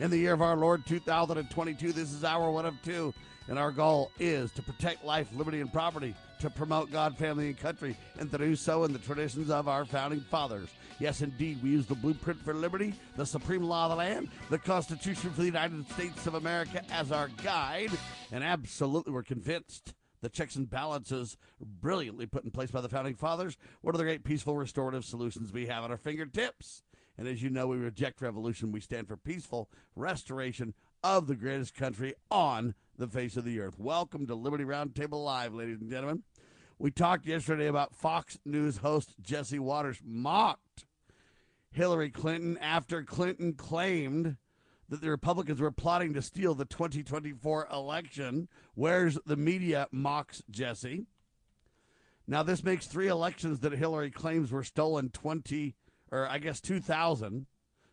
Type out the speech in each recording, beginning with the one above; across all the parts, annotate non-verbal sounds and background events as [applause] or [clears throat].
in the year of our Lord 2022. This is our one of two, and our goal is to protect life, liberty, and property, to promote God, family, and country, and to do so in the traditions of our founding fathers. Yes, indeed, we use the blueprint for liberty, the supreme law of the land, the Constitution for the United States of America as our guide, and absolutely we're convinced the checks and balances brilliantly put in place by the founding fathers. What are the great peaceful restorative solutions we have at our fingertips? And as you know, we reject revolution. We stand for peaceful restoration of the greatest country on the face of the earth. Welcome to Liberty Roundtable Live, ladies and gentlemen. We talked yesterday about Fox News host Jesse Watters mocked Hillary Clinton after Clinton claimed that the Republicans were plotting to steal the 2024 election. Where's the media mocks Jesse? Now, this makes three elections that Hillary claims were stolen 20 or I guess 2000,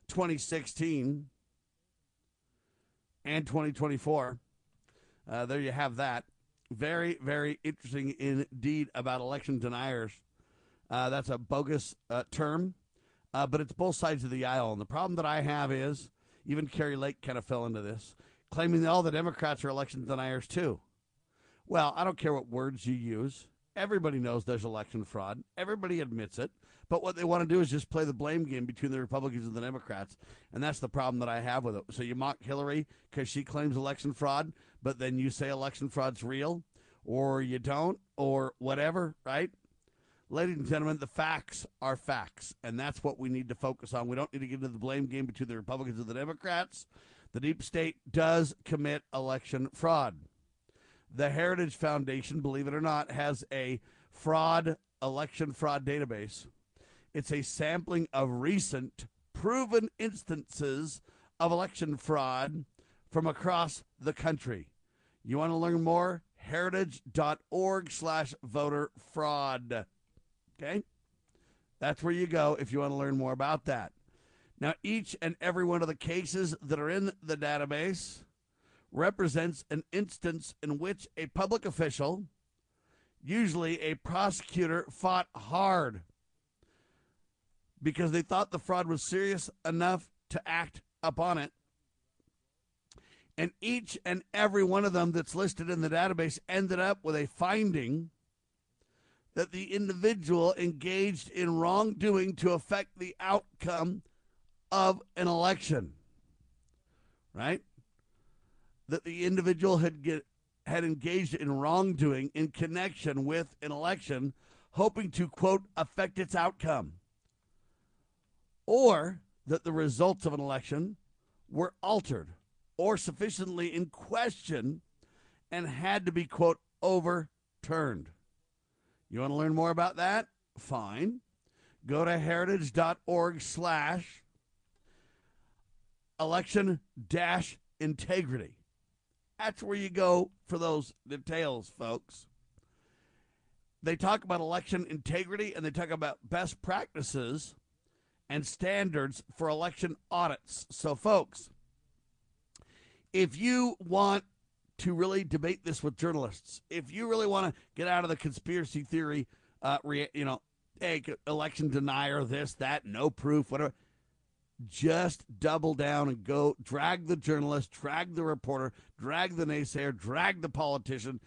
2016, and 2024. Uh, there you have that. Very, very interesting indeed about election deniers. Uh, that's a bogus uh, term, uh, but it's both sides of the aisle. And the problem that I have is even Kari Lake kind of fell into this, claiming that all the Democrats are election deniers too. Well, I don't care what words you use. Everybody knows there's election fraud. Everybody admits it. But what they want to do is just play the blame game between the Republicans and the Democrats. And that's the problem that I have with it. So you mock Hillary because she claims election fraud, but then you say election fraud's real, or you don't, or whatever, right? Ladies and gentlemen, the facts are facts, and that's what we need to focus on. We don't need to get into the blame game between the Republicans and the Democrats. The deep state does commit election fraud. The Heritage Foundation, believe it or not, has a fraud election fraud database it's a sampling of recent proven instances of election fraud from across the country. You want to learn more? Heritage.org slash voter fraud. Okay? That's where you go if you want to learn more about that. Now, each and every one of the cases that are in the database represents an instance in which a public official, usually a prosecutor, fought hard because they thought the fraud was serious enough to act upon it. And each and every one of them that's listed in the database ended up with a finding that the individual engaged in wrongdoing to affect the outcome of an election. Right? That the individual had get, had engaged in wrongdoing in connection with an election, hoping to quote affect its outcome or that the results of an election were altered or sufficiently in question and had to be, quote, overturned. You want to learn more about that? Fine. Go to heritage.org slash election dash integrity. That's where you go for those details, folks. They talk about election integrity and they talk about best practices and standards for election audits. So, folks, if you want to really debate this with journalists, if you really want to get out of the conspiracy theory, uh, re, you know, hey, election denier, this, that, no proof, whatever, just double down and go drag the journalist, drag the reporter, drag the naysayer, drag the politician,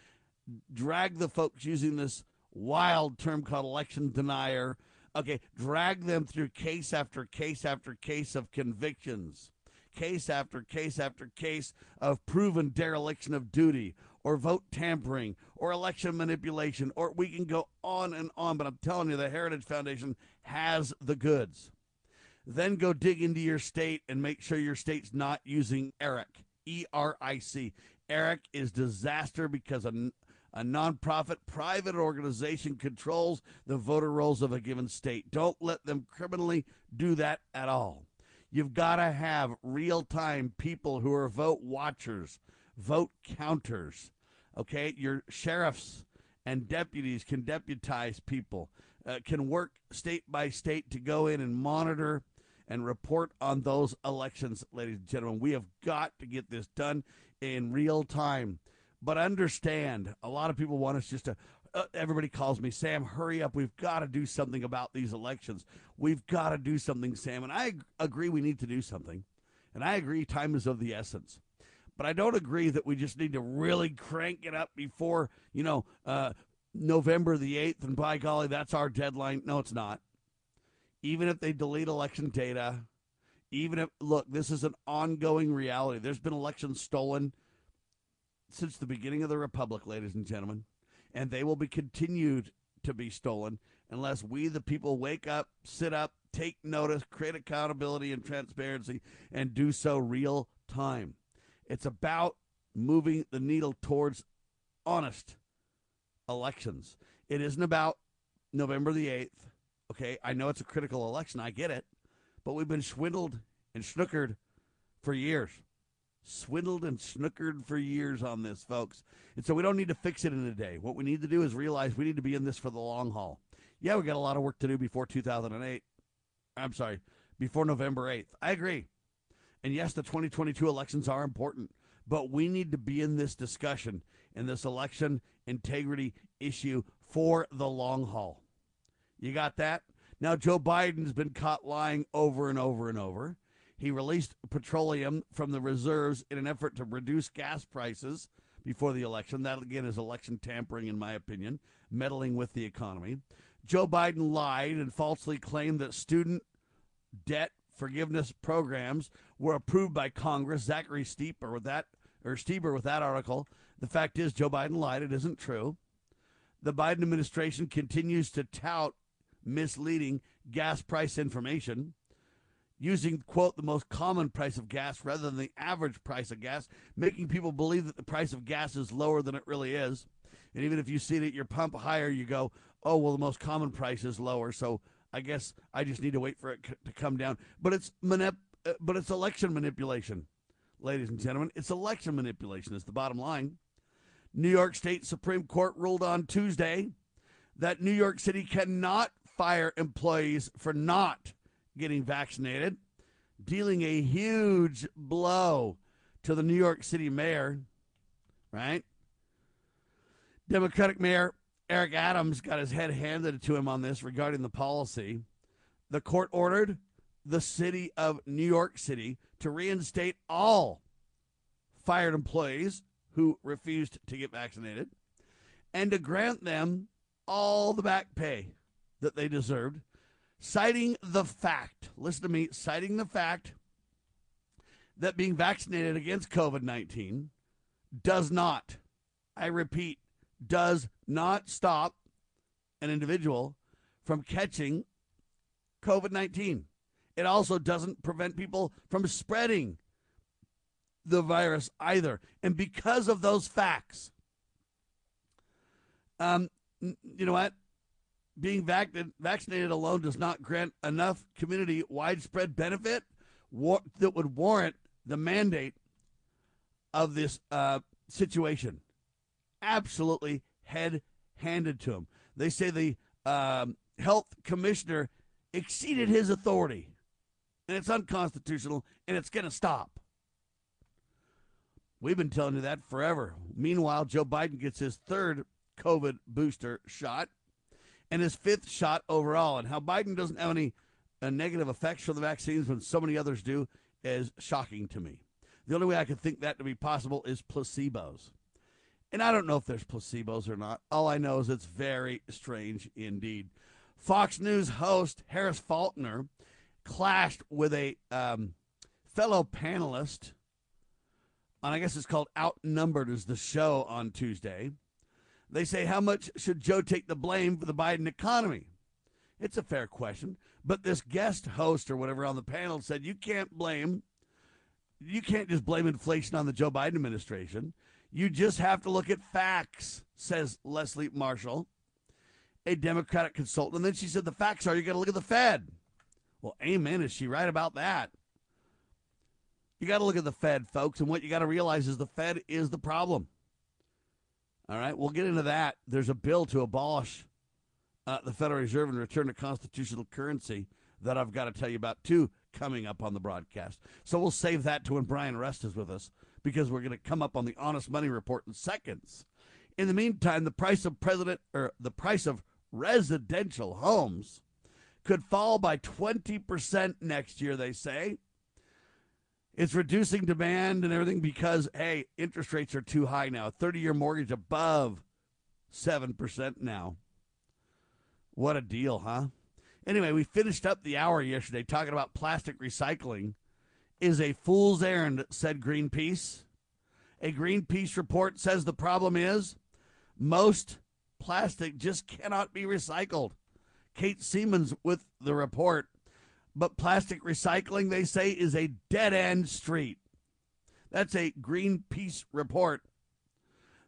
drag the folks using this wild term called election denier Okay, drag them through case after case after case of convictions, case after case after case of proven dereliction of duty, or vote tampering, or election manipulation, or we can go on and on. But I'm telling you, the Heritage Foundation has the goods. Then go dig into your state and make sure your state's not using ERIC, E R I C. ERIC is disaster because of a nonprofit private organization controls the voter rolls of a given state. Don't let them criminally do that at all. You've got to have real time people who are vote watchers, vote counters. Okay, your sheriffs and deputies can deputize people, uh, can work state by state to go in and monitor and report on those elections, ladies and gentlemen. We have got to get this done in real time. But understand, a lot of people want us just to. Uh, everybody calls me Sam. Hurry up! We've got to do something about these elections. We've got to do something, Sam. And I agree we need to do something, and I agree time is of the essence. But I don't agree that we just need to really crank it up before you know uh, November the eighth. And by golly, that's our deadline. No, it's not. Even if they delete election data, even if look, this is an ongoing reality. There's been elections stolen since the beginning of the republic, ladies and gentlemen, and they will be continued to be stolen unless we, the people, wake up, sit up, take notice, create accountability and transparency, and do so real time. It's about moving the needle towards honest elections. It isn't about November the 8th. Okay, I know it's a critical election. I get it. But we've been swindled and snookered for years swindled and snookered for years on this, folks. And so we don't need to fix it in a day. What we need to do is realize we need to be in this for the long haul. Yeah, we got a lot of work to do before 2008. I'm sorry, before November 8th. I agree. And yes, the 2022 elections are important, but we need to be in this discussion in this election integrity issue for the long haul. You got that? Now, Joe Biden's been caught lying over and over and over. He released petroleum from the reserves in an effort to reduce gas prices before the election. That, again, is election tampering, in my opinion, meddling with the economy. Joe Biden lied and falsely claimed that student debt forgiveness programs were approved by Congress. Zachary Stieber with that or Stieber with that article. The fact is, Joe Biden lied. It isn't true. The Biden administration continues to tout misleading gas price information using, quote, the most common price of gas rather than the average price of gas, making people believe that the price of gas is lower than it really is. And even if you see it at your pump higher, you go, oh, well, the most common price is lower. So I guess I just need to wait for it to come down. But it's manip- uh, but it's election manipulation, ladies and gentlemen. It's election manipulation is the bottom line. New York State Supreme Court ruled on Tuesday that New York City cannot fire employees for not getting vaccinated, dealing a huge blow to the New York City mayor, right? Democratic Mayor Eric Adams got his head handed to him on this regarding the policy. The court ordered the city of New York City to reinstate all fired employees who refused to get vaccinated and to grant them all the back pay that they deserved citing the fact, listen to me, citing the fact that being vaccinated against COVID 19 does not, I repeat, does not stop an individual from catching COVID 19. It also doesn't prevent people from spreading the virus either. And because of those facts, um, you know what? Being vac- vaccinated alone does not grant enough community widespread benefit war- that would warrant the mandate of this uh, situation. Absolutely head handed to him. They say the um, health commissioner exceeded his authority, and it's unconstitutional, and it's going to stop. We've been telling you that forever. Meanwhile, Joe Biden gets his third COVID booster shot and his fifth shot overall. And how Biden doesn't have any uh, negative effects from the vaccines when so many others do is shocking to me. The only way I could think that to be possible is placebos. And I don't know if there's placebos or not. All I know is it's very strange indeed. Fox News host Harris Faulkner clashed with a um, fellow panelist on, I guess it's called Outnumbered, is the show on Tuesday. They say, how much should Joe take the blame for the Biden economy? It's a fair question. But this guest host or whatever on the panel said, you can't blame, you can't just blame inflation on the Joe Biden administration. You just have to look at facts, says Leslie Marshall, a Democratic consultant. And then she said, the facts are you got to look at the Fed. Well, amen. Is she right about that? You got to look at the Fed, folks, and what you got to realize is the Fed is the problem. All right, we'll get into that. There's a bill to abolish uh, the Federal Reserve and return to constitutional currency that I've got to tell you about too coming up on the broadcast. So we'll save that to when Brian Rust is with us because we're going to come up on the honest money report in seconds. In the meantime, the price of president or the price of residential homes could fall by 20% next year, they say. It's reducing demand and everything because, hey, interest rates are too high now. 30 year mortgage above 7% now. What a deal, huh? Anyway, we finished up the hour yesterday talking about plastic recycling is a fool's errand, said Greenpeace. A Greenpeace report says the problem is most plastic just cannot be recycled. Kate Siemens with the report. But plastic recycling, they say, is a dead end street. That's a Greenpeace report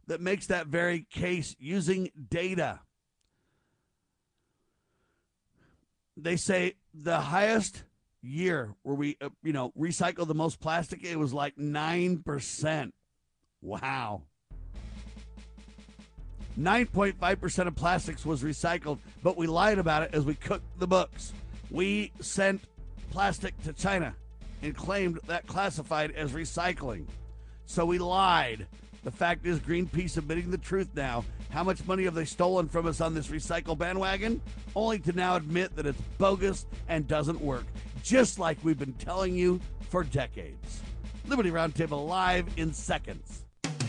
that makes that very case using data. They say the highest year where we, uh, you know, recycled the most plastic, it was like 9%. Wow. 9.5% of plastics was recycled, but we lied about it as we cooked the books. We sent plastic to China and claimed that classified as recycling. So we lied. The fact is, Greenpeace admitting the truth now. How much money have they stolen from us on this recycle bandwagon? Only to now admit that it's bogus and doesn't work, just like we've been telling you for decades. Liberty Roundtable live in seconds.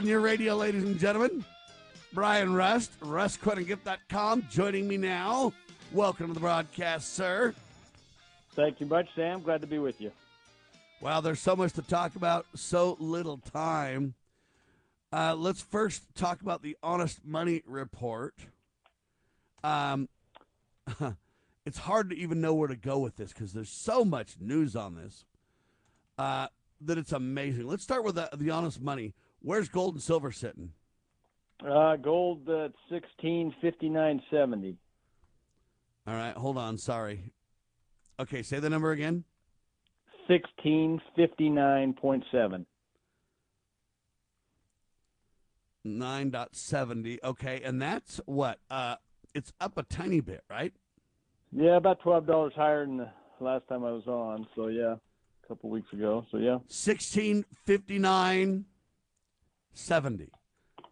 On your radio, ladies and gentlemen. Brian Rust, rustcoinandgift.com, joining me now. Welcome to the broadcast, sir. Thank you much, Sam. Glad to be with you. Wow, there's so much to talk about, so little time. Uh, let's first talk about the Honest Money Report. Um, [laughs] it's hard to even know where to go with this because there's so much news on this uh, that it's amazing. Let's start with the, the Honest Money. Where's gold and silver sitting? Uh, gold at sixteen fifty nine seventy. All right, hold on. Sorry. Okay, say the number again. Sixteen fifty nine point seven. 9.70. Okay, and that's what? Uh, it's up a tiny bit, right? Yeah, about twelve dollars higher than the last time I was on. So yeah, a couple weeks ago. So yeah, sixteen fifty nine seventy.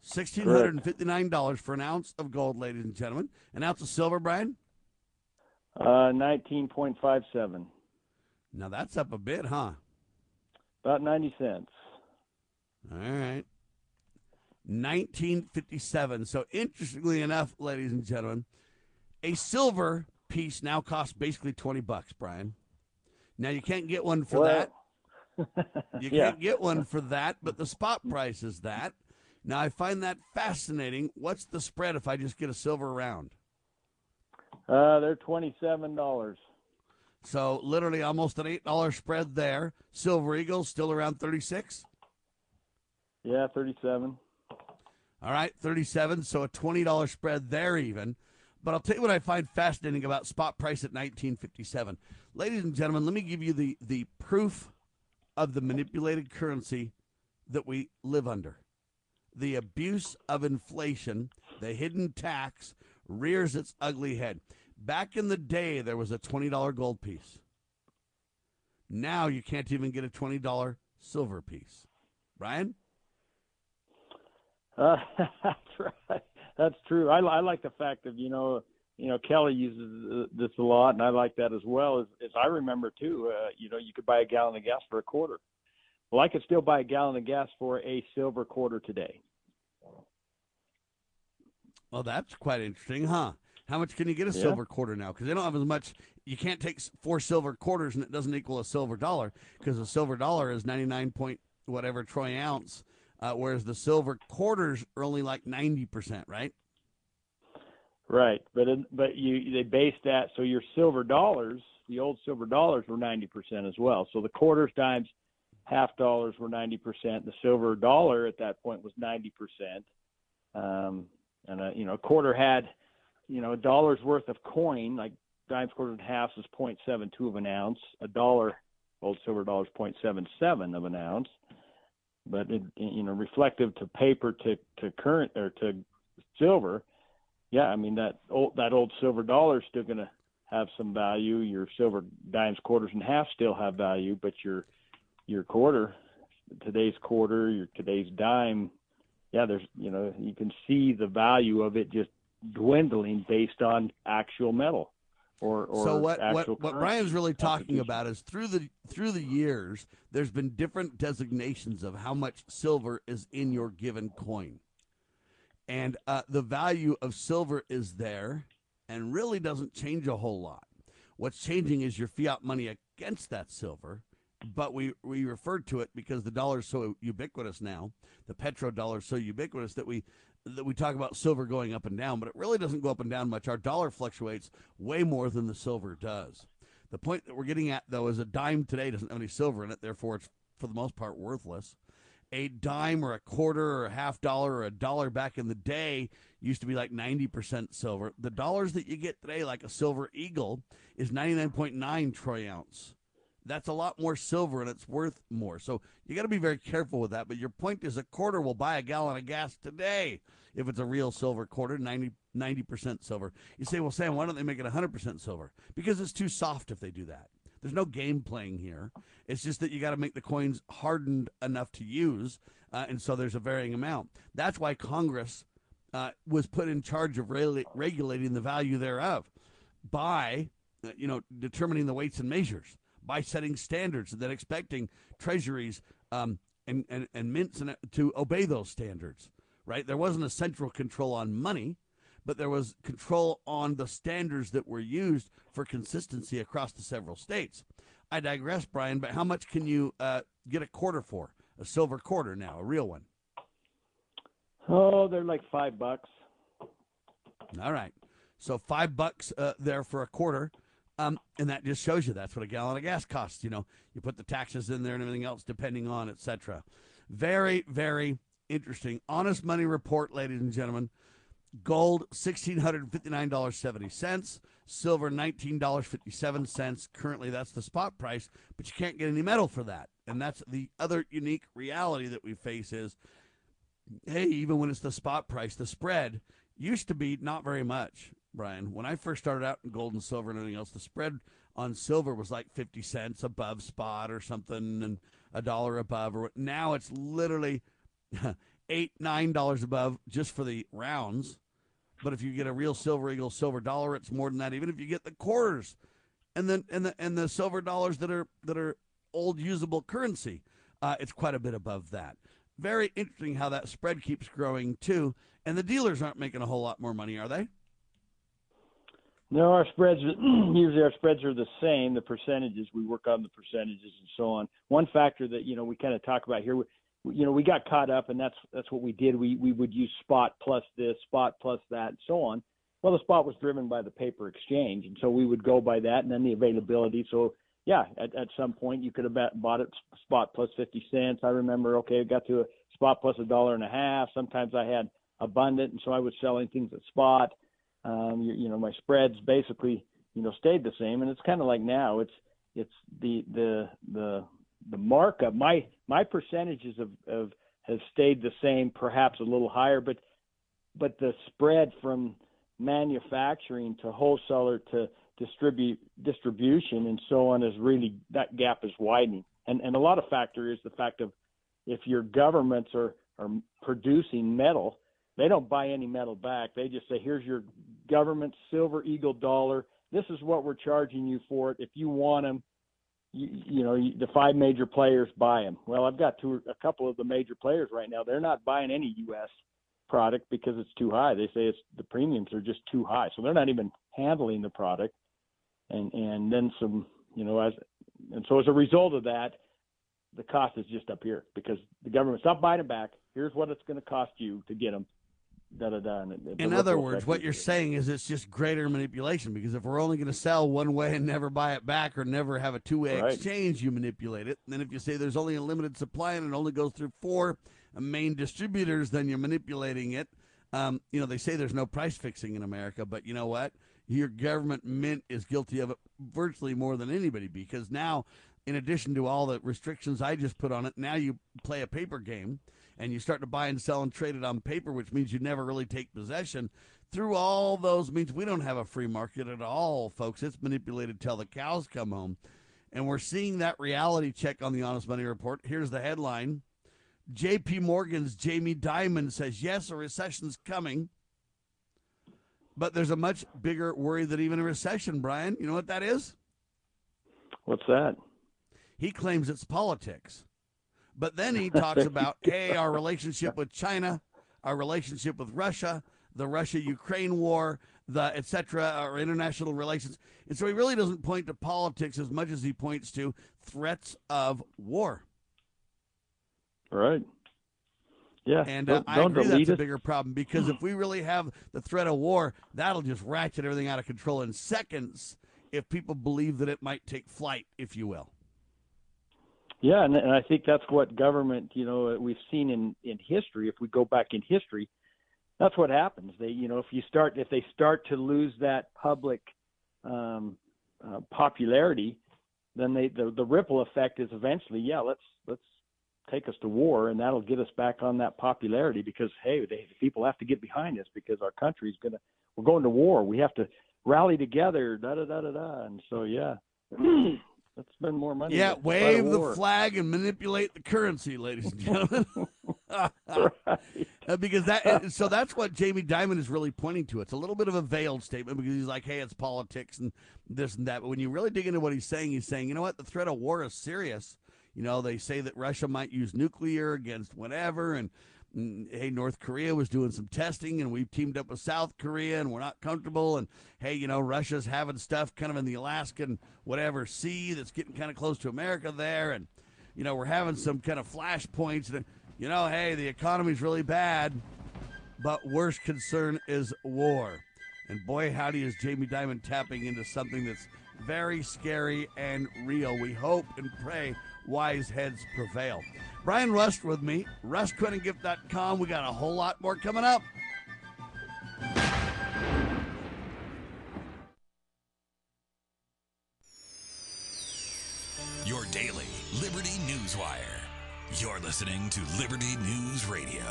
Sixteen hundred and fifty nine dollars for an ounce of gold, ladies and gentlemen. An ounce of silver, Brian. uh, nineteen point five seven, Now that's up a bit, huh? about ninety cents. All right. 1957. So, interestingly enough, ladies and gentlemen, a silver piece now costs basically 20 bucks, Brian. Now, you can't get one for Well, that. You [laughs] yeah. can't get one for that, but the spot price is that. Now, I find that fascinating. What's the spread if I just get a silver round? Uh, they're twenty-seven dollars. So, literally almost an $8 spread there. Silver Eagle still around 36. Yeah, thirty-seven. All right, 37, so a $20 spread there even. But I'll tell you what I find fascinating about spot price at 1957. Ladies and gentlemen, let me give you the, the proof of the manipulated currency that we live under. The abuse of inflation, the hidden tax, rears its ugly head. Back in the day, there was a $20 gold piece. Now you can't even get a $20 silver piece. Brian? Uh, [laughs] that's right. That's true. I, I like the fact of, you know, you know, Kelly uses this a lot, and I like that as well. As, as I remember too, uh, you know, you could buy a gallon of gas for a quarter. Well, I could still buy a gallon of gas for a silver quarter today. Well, that's quite interesting, huh? How much can you get a Yeah. silver quarter now? Because they don't have as much. You can't take four silver quarters and it doesn't equal a silver dollar because a silver dollar is 99 point whatever troy ounce, uh, whereas the silver quarters are only like 90%, right? Right, but in, but you they based that so your silver dollars, the old silver dollars were ninety percent as well. So the quarters, dimes, half dollars were ninety percent. The silver dollar at that point was ninety percent, um, and a, you know a quarter had you know a dollar's worth of coin like dimes, quarters, and halves is point seven two of an ounce. A dollar, old silver dollar is point seven seven of an ounce. But it, you know reflective to paper to to current or to silver yeah, I mean that old that old silver dollar is still going to have some value. Your silver dimes, quarters, and halves still have value, but your your quarter, today's quarter, your today's dime, yeah, there's you know you can see the value of it just dwindling based on actual metal or or so what what, what Brian's really talking about is through the through the years, there's been different designations of how much silver is in your given coin, and uh, the value of silver is there, and really doesn't change a whole lot. What's changing is your fiat money against that silver, but we we refer to it because the dollar is so ubiquitous now. The petrodollar is so ubiquitous that we that we talk about silver going up and down, but it really doesn't go up and down much. Our dollar fluctuates way more than the silver does. The point that we're getting at, though, is a dime today doesn't have any silver in it, therefore it's for the most part worthless. A dime or a quarter or a half dollar or a dollar back in the day used to be like 90% silver. The dollars that you get today, like a silver eagle, is 99.9 troy ounce. That's a lot more silver and it's worth more. So you got to be very careful with that. But your point is a quarter will buy a gallon of gas today if it's a real silver quarter, 90, 90% silver. You say, well, Sam, why don't they make it 100% silver? Because it's too soft if they do that. There's no game playing here. It's just that you got to make the coins hardened enough to use, uh, and so there's a varying amount. That's why Congress uh, was put in charge of rela- regulating the value thereof by, uh, you know, determining the weights and measures, by setting standards, and then expecting treasuries um, and, and, and mints uh, to obey those standards. Right? There wasn't a central control on money but there was control on the standards that were used for consistency across the several states. I digress, Brian, but how much can you uh, get a quarter for? A silver quarter now, a real one. Oh, they're like five bucks. All right. So five bucks uh, there for a quarter. Um, and that just shows you that's what a gallon of gas costs. You know, you put the taxes in there and everything else depending on, etc. Very, very interesting. Honest money report, ladies and gentlemen. Gold, $1,659.70. Silver, $19.57. Currently, that's the spot price, but you can't get any metal for that. And that's the other unique reality that we face is, hey, even when it's the spot price, the spread used to be not very much. Brian. When I first started out in gold and silver and everything else, the spread on silver was like 50 cents above spot or something and a dollar above. Or Now it's literally [laughs] eight, nine dollars above just for the rounds. But if you get a real silver eagle silver dollar, it's more than that. Even if you get the quarters, and then and the and the silver dollars that are that are old usable currency, uh, it's quite a bit above that. Very interesting how that spread keeps growing too. And the dealers aren't making a whole lot more money, are they? No, our spreads [clears throat] usually our spreads are the same. The percentages we work on the percentages and so on. One factor that you know we kind of talk about here, you know, we got caught up, and that's that's what we did. We we would use spot plus this, spot plus that, and so on. Well, the spot was driven by the paper exchange, and so we would go by that, and then the availability. So yeah, at, at some point you could have bought it spot plus 50 cents. I remember, okay, it got to a spot plus a dollar and a half. Sometimes I had abundant, and so I was selling things at spot. Um, you, you know, my spreads basically, you know, stayed the same, and it's kind of like now. It's it's the the the the markup. My my percentages of have stayed the same, perhaps a little higher, but but the spread from manufacturing to wholesaler to distribute distribution and so on is really that gap is widening. And and a lot of factor is the fact of if your governments are are producing metal, they don't buy any metal back. They just say, here's your government silver eagle dollar. This is what we're charging you for it. If you want them, you, you know the five major players buy them. Well, I've got two, a couple of the major players right now. They're not buying any U.S. product because it's too high. They say it's the premiums are just too high, so they're not even handling the product and and then some you know as and so as a result of that the cost is just up here because the government stop buying them back here's what it's going to cost you to get them da da da in other words what you're saying is it's just greater manipulation because if we're only going to sell one way and never buy it back or never have a two-way right. exchange you manipulate it. And then if you say there's only a limited supply and it only goes through four main distributors then you're manipulating it. Um, you know they say there's no price fixing in america but you know what? Your government mint is guilty of it virtually more than anybody because now in addition to all the restrictions I just put on it, now you play a paper game and you start to buy and sell and trade it on paper, which means you never really take possession. Through all those means, we don't have a free market at all, folks. It's manipulated till the cows come home. And we're seeing that reality check on the Honest Money Report. Here's the headline JP Morgan's Jamie Dimon says, yes, a recession's coming. But there's a much bigger worry that even a recession, Brian. You know what that is? What's that? He claims it's politics. But then he [laughs] talks about, hey, our relationship with China, our relationship with Russia, the Russia Ukraine war, the etc., our international relations. And so he really doesn't point to politics as much as he points to threats of war. Right. Yeah, and uh, I agree that's a bigger problem because if we really have the threat of war, that'll just ratchet everything out of control in seconds. If people believe that it might take flight, if you will. Yeah, and, and I think that's what government, you know, we've seen in in history. If we go back in history, that's what happens. They, you know, if you start, if they start to lose that public um, uh, popularity, then they the the ripple effect is eventually, yeah, let's let's take us to war, and that'll get us back on that popularity because hey, they, people have to get behind us because our country's gonna we're going to war. We have to rally together. Da da da da da. And so yeah. [clears throat] Let's spend more money. Yeah, wave the flag and manipulate the currency, ladies and gentlemen. [laughs] [laughs] right. Uh, because that, so that's what Jamie Dimon is really pointing to. It's a little bit of a veiled statement because he's like, "Hey, it's politics and this and that." But when you really dig into what he's saying, he's saying, "You know what? The threat of war is serious." You know, they say that Russia might use nuclear against whatever, and, and hey, North Korea was doing some testing, and we've teamed up with South Korea, and we're not comfortable. And hey, you know, Russia's having stuff kind of in the Alaskan whatever sea that's getting kind of close to America there, and you know, we're having some kind of flashpoints. And you know, hey, the economy's really bad, but worst concern is war. And boy, howdy is Jamie Dimon tapping into something that's very scary and real. We hope and pray wise heads prevail. Brian Rust with me, rustcoinandgift.com. We got a whole lot more coming up. Your daily Liberty News Wire. You're listening to Liberty News Radio.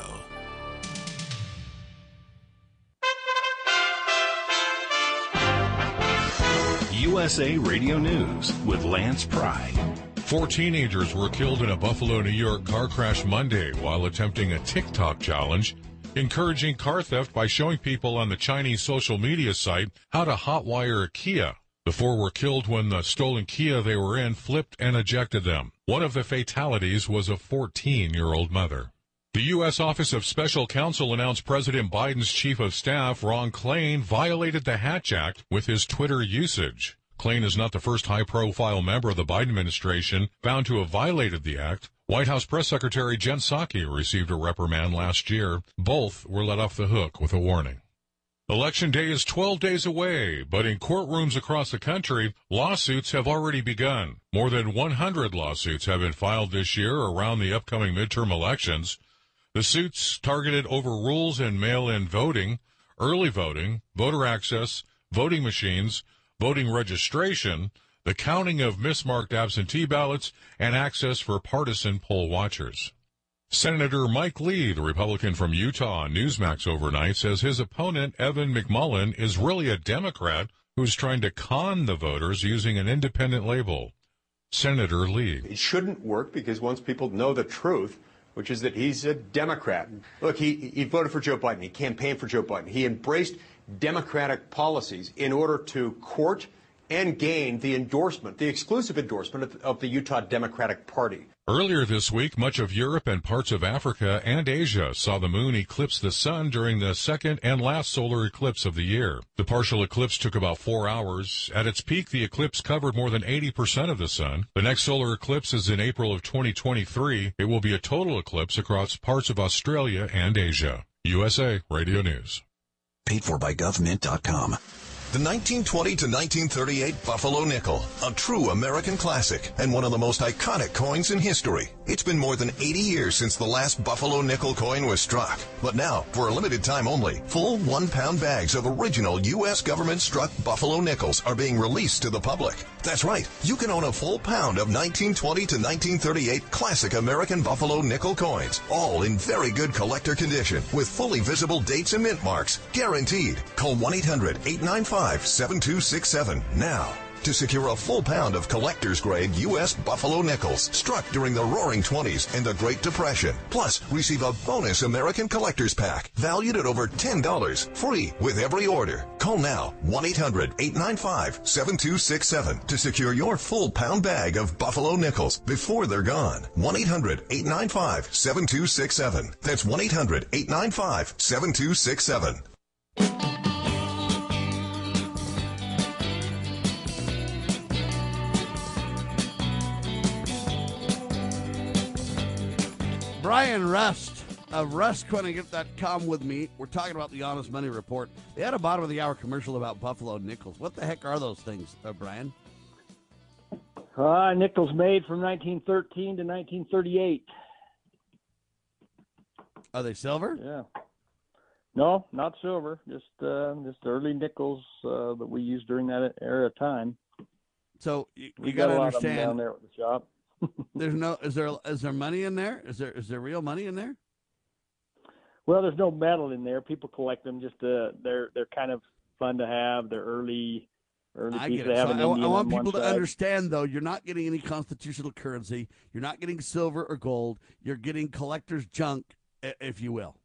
USA Radio News with Lance Pride. Four teenagers were killed in a Buffalo, New York car crash Monday while attempting a TikTok challenge, encouraging car theft by showing people on the Chinese social media site how to hotwire a Kia. The four were killed when the stolen Kia they were in flipped and ejected them. One of the fatalities was a 14 year old mother. The U.S. Office of Special Counsel announced President Biden's chief of staff, Ron Klain, violated the Hatch Act with his Twitter usage. Klain is not the first high profile member of the Biden administration found to have violated the act. White House Press Secretary Jen Psaki received a reprimand last year. Both were let off the hook with a warning. Election day is 12 days away, but in courtrooms across the country, lawsuits have already begun. More than 100 lawsuits have been filed this year around the upcoming midterm elections. The suits targeted over rules in mail-in voting, early voting, voter access, voting machines, voting registration, the counting of mismarked absentee ballots, and access for partisan poll watchers. Senator Mike Lee, the Republican from Utah on Newsmax overnight, says his opponent, Evan McMullin, is really a Democrat who's trying to con the voters using an independent label. Senator Lee. It shouldn't work because once people know the truth, which is that he's a Democrat. Look, he, he voted for Joe Biden. He campaigned for Joe Biden. He embraced Democratic policies in order to court and gain the endorsement, the exclusive endorsement of, of, the Utah Democratic Party. Earlier this week, much of Europe and parts of Africa and Asia saw the moon eclipse the sun during the second and last solar eclipse of the year. The partial eclipse took about four hours. At its peak, the eclipse covered more than 80% of the sun. The next solar eclipse is in April of 2023. It will be a total eclipse across parts of Australia and Asia. USA Radio News. Paid for by GovMint.com. The 1920 to 1938 Buffalo Nickel, a true American classic and one of the most iconic coins in history. It's been more than 80 years since the last Buffalo nickel coin was struck. But now, for a limited time only, full one pound bags of original U.S. government struck Buffalo nickels are being released to the public. That's right, you can own a full pound of 1920 to 1938 classic American Buffalo nickel coins, all in very good collector condition with fully visible dates and mint marks, guaranteed. Call 1 800 895 7267 now to secure a full pound of collector's grade U.S. Buffalo nickels struck during the Roaring Twenties and the Great Depression. Plus, receive a bonus American collector's pack valued at over $10, free with every order. Call now 1-800-895-7267 to secure your full pound bag of Buffalo nickels before they're gone. 1-800-895-7267. That's 1-800-895-7267. Brian Rust of RustCoinandGift.com with me. We're talking about the Honest Money Report. They had a bottom of the hour commercial about Buffalo nickels. What the heck are those things, uh, Brian? Uh, nickels made from 1913 to 1938. Are they silver? Yeah. No, not silver. Just uh, just early nickels uh, that we used during that era of time. So you, you got to understand down there at the shop. There's no is there is there money in there? Is there is there real money in there? Well, there's no metal in there. People collect them just uh they're they're kind of fun to have. They're early early I get it. So I, I, want people to side. understand though, you're not getting any constitutional currency. You're not getting silver or gold. You're getting collector's junk, if you will.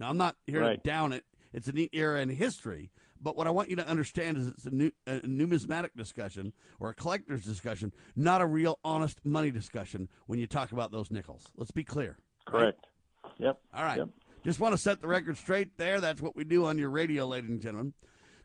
Now I'm not here right. to down it. It's a neat era in history, but what I want you to understand is it's a, new, a numismatic discussion or a collector's discussion, not a real honest money discussion when you talk about those nickels. Let's be clear. Correct. Right? Yep. All right. Yep. Just want to set the record straight there. That's what we do on your radio, ladies and gentlemen.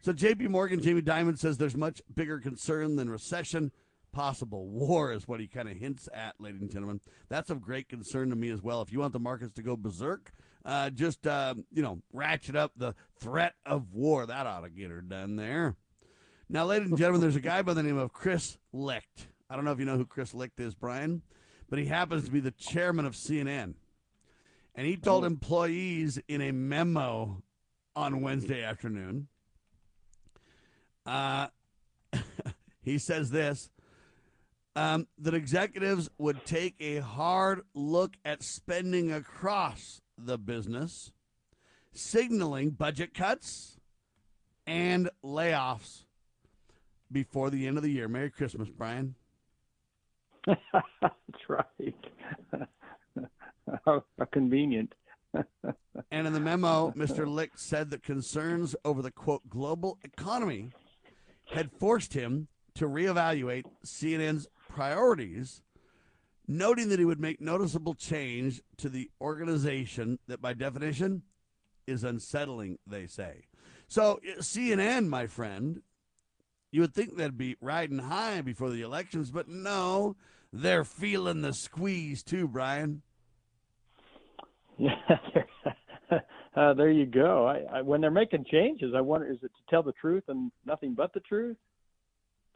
So JP Morgan, Jamie Dimon says there's much bigger concern than recession. Possible war is what he kind of hints at, ladies and gentlemen. That's of great concern to me as well. If you want the markets to go berserk, uh, just uh, you know ratchet up the threat of war. That ought to get her done there. Now, ladies and gentlemen, there's a guy by the name of Chris Licht. I don't know if you know who Chris Licht is, Brian, but he happens to be the chairman of CNN. And he told employees in a memo on Wednesday afternoon, uh, [laughs] he says this um, that executives would take a hard look at spending across the business, signaling budget cuts and layoffs before the end of the year. Merry Christmas, Brian. [laughs] That's right. [laughs] how, convenient. [laughs] and in the memo, Mr. Licht said that concerns over the quote global economy had forced him to reevaluate CNN's priorities, noting that he would make noticeable change to the organization that, by definition, is unsettling, they say. So, CNN, my friend, you would think they'd be riding high before the elections, but no, they're feeling the squeeze too, Brian. Yeah, [laughs] uh, there you go. I, I, when they're making changes, I wonder is it to tell the truth and nothing but the truth?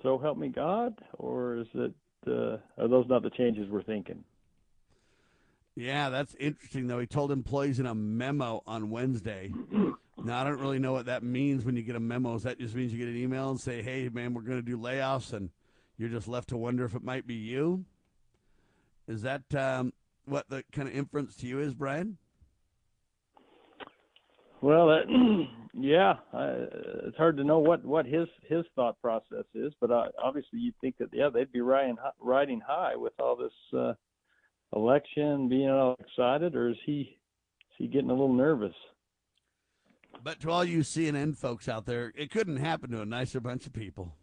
So help me God, or is it uh, are those not the changes we're thinking? Yeah, that's interesting though. He told employees in a memo on Wednesday. now I don't really know what that means when you get a memo. Is that just means you get an email and say, "Hey, man, we're going to do layoffs," and you're just left to wonder if it might be you? Is that um, what the kind of inference to you is, Brian? Well, uh, [clears throat] yeah, uh, it's hard to know what what his his thought process is, but uh, obviously you'd think that yeah they'd be riding riding high with all this uh, election, being all excited, or is he is he getting a little nervous? But to all you CNN folks out there, it couldn't happen to a nicer bunch of people.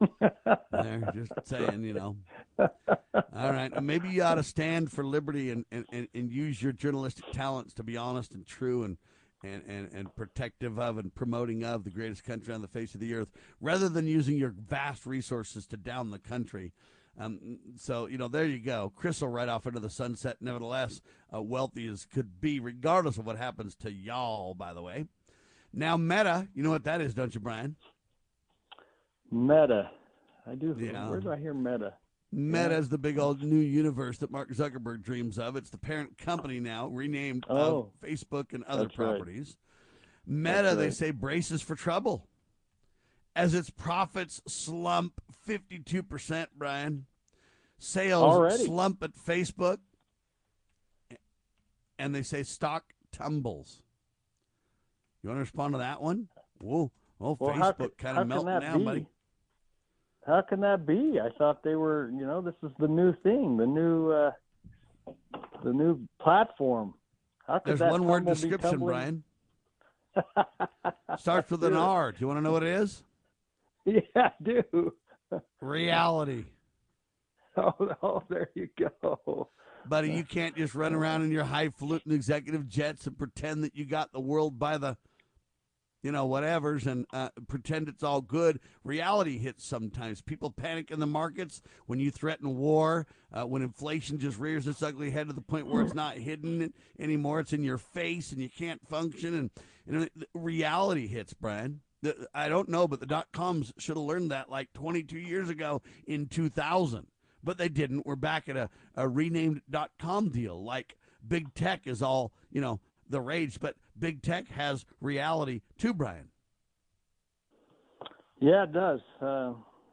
[laughs] They're just saying, you know. All right. Maybe you ought to stand for liberty and, and, and use your journalistic talents to be honest and true and, and, and, and protective of and promoting of the greatest country on the face of the earth rather than using your vast resources to down the country. Um, so, you know, there you go. Chris will ride off into the sunset. Nevertheless, uh, wealthy as could be, regardless of what happens to y'all, by the way. Now, Meta, you know what that is, don't you, Brian? Meta. I do. Yeah. Where do I hear Meta? Meta is the big old new universe that Mark Zuckerberg dreams of. It's the parent company now, renamed uh, oh, Facebook and other properties. Right. Meta, right. they say, braces for trouble as its profits slump 52%, Brian. Sales Already? slump at Facebook. And they say stock tumbles. You want to respond to that one? Whoa. Oh, well, well Facebook kind of melting down, buddy. How can that be? I thought they were, you know, this is the new thing, the new, uh, the new platform. How could There's one word description, Brian. [laughs] Starts with an R. Do you want to know what it is? [laughs] Yeah, I do. Reality. [laughs] Oh, oh, there you go. Buddy, you can't just run around in your highfalutin executive jets and pretend that you got the world by the you know, whatever's and uh, pretend it's all good. Reality hits sometimes. People panic in the markets when you threaten war, uh, when inflation just rears its ugly head to the point where it's not hidden anymore. It's in your face and you can't function. And, and reality hits, Brian. The, I don't know, but the dot coms should have learned that like 22 years ago in 2000. But they didn't. We're back at a, a renamed dot com deal. Like big tech is all, you know, the rage, but big tech has reality too, Brian. Yeah, it does. Uh,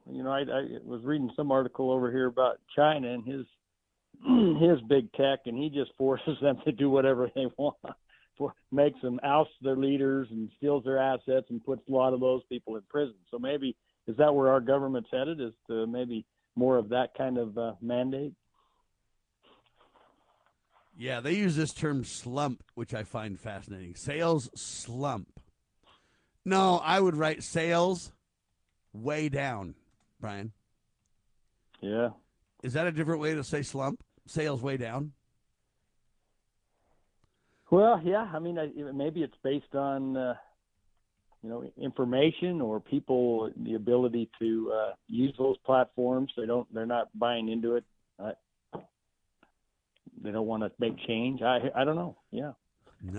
you know, I, I was reading some article over here about China and his [clears throat] his big tech, and he just [laughs] forces them to do whatever they want. For, makes them oust their leaders and steals their assets and puts a lot of those people in prison. So maybe is that where our government's headed? Is to maybe more of that kind of uh, mandate? Yeah, they use this term slump, which I find fascinating. Sales slump. No, I would write sales way down, Brian. Yeah. Is that a different way to say slump? Sales way down? Well, yeah. I mean, maybe it's based on, uh, you know, information or people the ability to uh, use those platforms. They don't. They're not buying into it they don't want to make change. I I don't know. Yeah.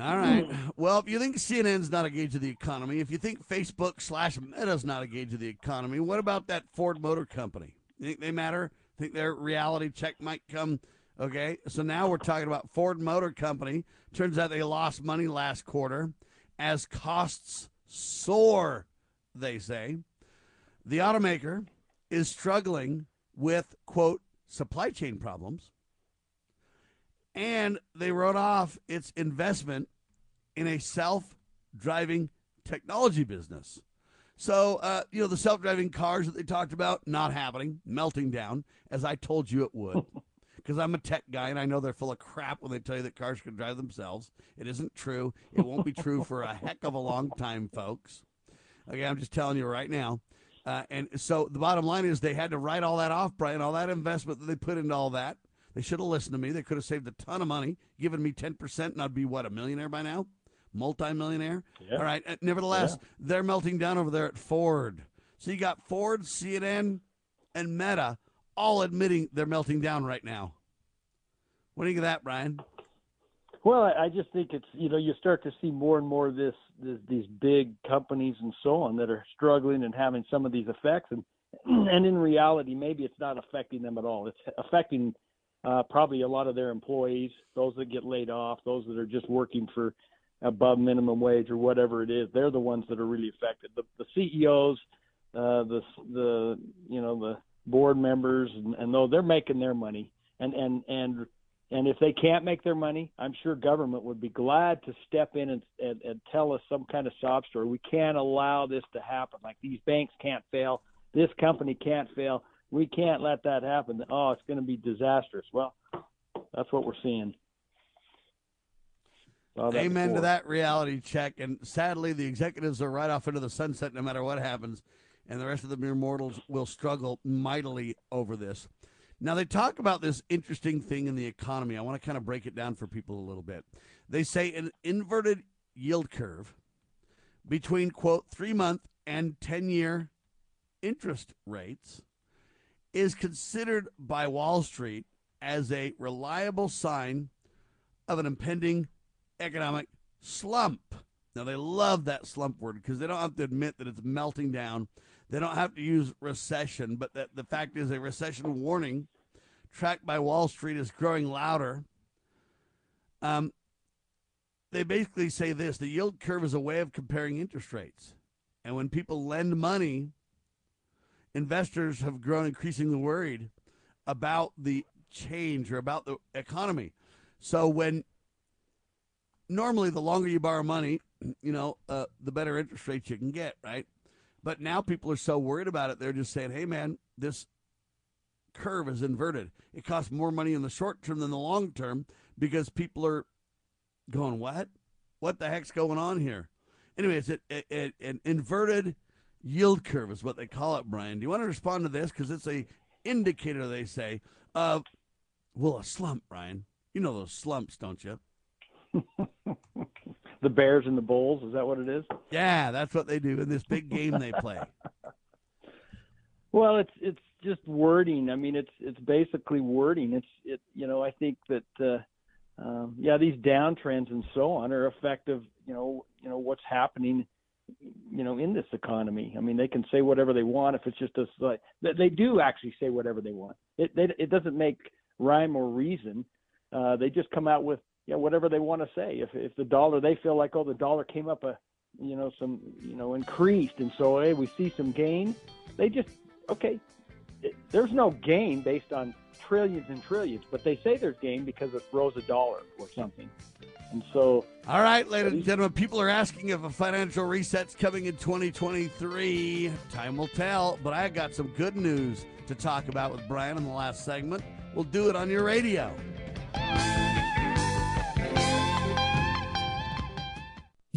All right. Well, if you think CNN's not a gauge of the economy, if you think Facebook slash Meta's not a gauge of the economy, what about that Ford Motor Company? Think they matter? Think their reality check might come? Okay. So now we're talking about Ford Motor Company. Turns out they lost money last quarter as costs soar, they say. The automaker is struggling with, quote, supply chain problems and they wrote off its investment in a self driving technology business. So, uh, you know, the self driving cars that they talked about, not happening, melting down, as I told you it would. [laughs] Because I'm a tech guy and I know they're full of crap when they tell you that cars can drive themselves. It isn't true. It won't be true for a heck of a long time, folks. Okay, I'm just telling you right now. Uh, and so the bottom line is they had to write all that off, Brian, all that investment that they put into all that. They should have listened to me. They could have saved a ton of money, given me 10%, and I'd be, what, a millionaire by now? Multi-millionaire? Yeah. All right. Uh, nevertheless, Yeah. they're melting down over there at Ford. So you got Ford, CNN, and Meta all admitting they're melting down right now. What do you think of that, Brian? Well, I just think it's you know you start to see more and more of this, this these big companies and so on that are struggling and having some of these effects, and [clears throat] and in reality, maybe it's not affecting them at all. It's affecting uh, probably a lot of their employees, those that get laid off, those that are just working for above minimum wage or whatever it is. They're the ones that are really affected. The, the CEOs, uh, the the you know the board members, and, and though they're making their money, and and and and if they can't make their money, I'm sure government would be glad to step in and, and, and tell us some kind of sob story. We can't allow this to happen. Like these banks can't fail. This company can't fail. We can't let that happen. Oh, it's going to be disastrous. Well, that's what we're seeing. Amen to that reality check. And sadly, the executives are right off into the sunset no matter what happens. And the rest of the mere mortals will struggle mightily over this. Now, they talk about this interesting thing in the economy. I want to kind of break it down for people a little bit. They say an inverted yield curve between, quote, three month and 10 year interest rates is considered by Wall Street as a reliable sign of an impending economic slump. Now, they love that slump word because they don't have to admit that it's melting down. They don't have to use recession, but that the fact is a recession warning tracked by Wall Street is growing louder. Um, they basically say this the yield curve is a way of comparing interest rates. And when people lend money, investors have grown increasingly worried about the change or about the economy. So when normally the longer you borrow money, [clears throat] you know, uh, the better interest rates you can get, right? But now people are so worried about it, they're just saying, hey, man, this curve is inverted. It costs more money in the short term than the long term because people are going, what? What the heck's going on here? Anyway, it's a- an inverted yield curve is what they call it, Brian. Do you want to respond to this? Because it's a indicator, they say, of, well, a slump, Brian. You know those slumps, don't you? [laughs] The Bears and the Bulls, is that what it is? Yeah, that's what they do in this big game they play. [laughs] Well, it's it's just wording. I mean, it's it's basically wording. It's it. You know, I think that uh, um, yeah, these downtrends and so on are effective. You know, you know what's happening. You know, in this economy. I mean, they can say whatever they want if it's just a like they- do actually say whatever they want. It they, it doesn't make rhyme or reason. Uh, they just come out with yeah whatever they want to say. If if the dollar they feel like oh the dollar came up a you know some you know increased and so hey we see some gain. They just okay, it, there's no gain based on trillions and trillions, but they say there's game because it rose a dollar or something. And so, All right, ladies and gentlemen, people are asking if a financial reset's coming in 2023. Time will tell, but I got some good news to talk about with Brian in the last segment. We'll do it on your radio.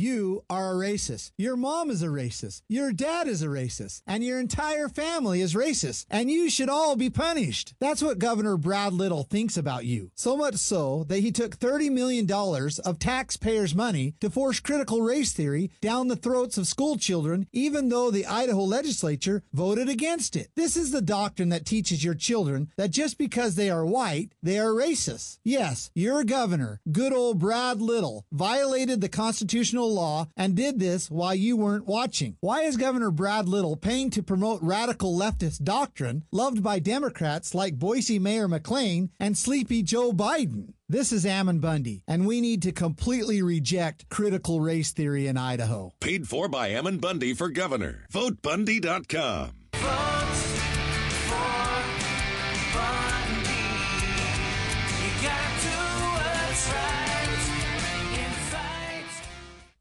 You are a racist. Your mom is a racist. Your dad is a racist. And your entire family is racist. And you should all be punished. That's what Governor Brad Little thinks about you. So much so that he took $30 million of taxpayers' money to force critical race theory down the throats of school children, even though the Idaho legislature voted against it. This is the doctrine that teaches your children that just because they are white, they are racist. Yes, your governor, good old Brad Little, violated the constitutional law and did this while you weren't watching. Why is Governor Brad Little paying to promote radical leftist doctrine loved by Democrats like Boise Mayor McLean and sleepy Joe Biden? This is Ammon Bundy, and we need to completely reject critical race theory in Idaho. Paid for by Ammon Bundy for governor. VoteBundy.com.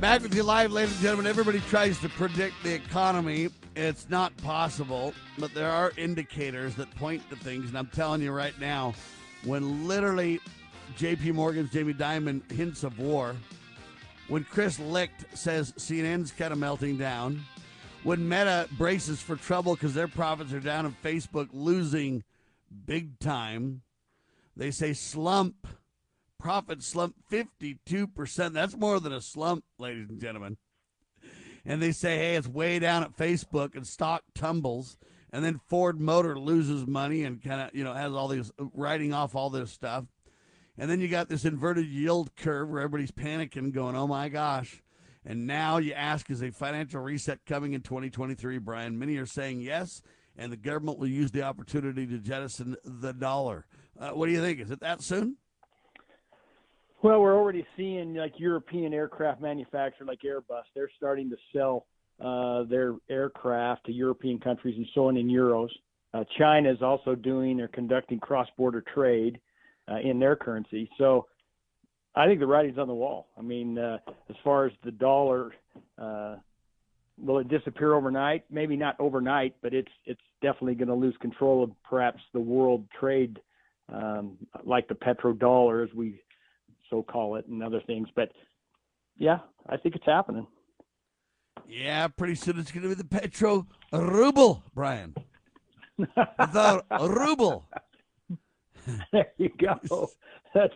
Back with you live, ladies and gentlemen. Everybody tries to predict the economy. It's not possible, but there are indicators that point to things. And I'm telling you right now, when literally JP Morgan's Jamie Dimon hints of war, when Chris Licht says CNN's kind of melting down, when Meta braces for trouble because their profits are down and Facebook losing big time, they say slump profit slump 52%. That's more than a slump, ladies and gentlemen. And they say, hey, it's way down at Facebook and stock tumbles. And then Ford Motor loses money and kind of, you know, has all these writing off all this stuff. And then you got this inverted yield curve where everybody's panicking, going, oh my gosh. And now you ask, is a financial reset coming in 2023, Brian? Many are saying yes, and the government will use the opportunity to jettison the dollar. Uh, what do you think? Is it that soon? Well, we're already seeing like European aircraft manufacturer like Airbus. They're starting to sell uh, their aircraft to European countries and so on in euros. Uh, China is also doing they're conducting cross-border trade uh, in their currency. So I think the writing's on the wall. I mean, uh, as far as the dollar, uh, will it disappear overnight? Maybe not overnight, but it's it's definitely going to lose control of perhaps the world trade, um, like the petrodollar as we so call it, and other things. But yeah, I think it's happening. Yeah, pretty soon it's going to be the Petro ruble, Brian. the ruble. [laughs] there you go. [laughs] That's.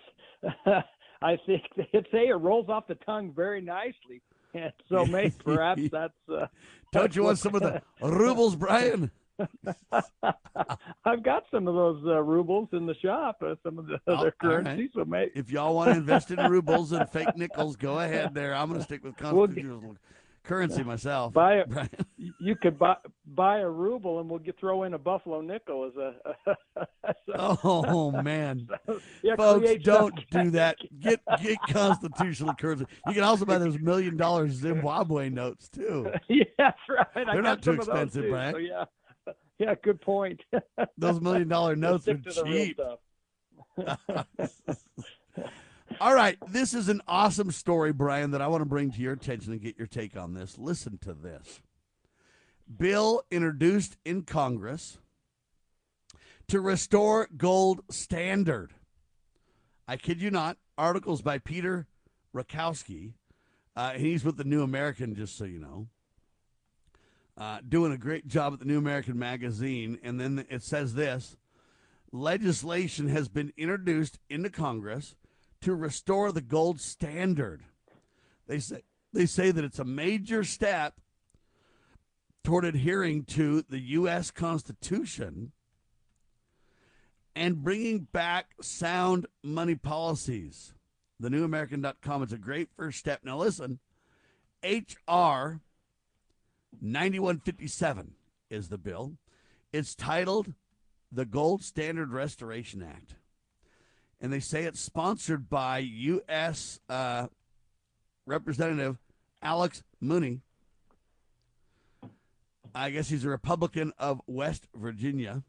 [laughs] I think it's a it rolls off the tongue very nicely, and so maybe perhaps [laughs] that's. Uh, Don't you want some of the [laughs] rubles, Brian? [laughs] I've got some of those uh, rubles in the shop, uh, some of the Oh, other right. currencies. So maybe If y'all want to invest in rubles and fake nickels, go ahead there. I'm going to stick with We'll constitutional currency myself. buy a, [laughs] you could buy buy a ruble, and we'll get throw in a buffalo nickel as a. [laughs] as a- Oh man, [laughs] yeah, folks, don't do that. Get get constitutional currency. You can also buy those million dollar Zimbabwe notes too. yeah, that's right. They're got not too some of those, expensive, Brian. So yeah, yeah, good point. Those million dollar notes are Stick to the real cheap. All right, this is an awesome story, Brian, that I want to bring to your attention and get your take on this. Listen to this. Bill introduced in Congress to restore gold standard. I kid you not. Articles by Peter Rakowski. Uh, he's with the New American, just so you know. Uh, doing a great job at the New American magazine. And then it says this legislation has been introduced into Congress to restore the gold standard. They say they say that it's a major step toward adhering to the U.S. Constitution and bringing back sound money policies. The new newamerican.com is a great first step. Now listen, HR 9157 is the bill. It's titled the Gold Standard Restoration Act. And they say it's sponsored by U.S. Uh, Representative Alex Mooney. I guess he's a Republican of West Virginia.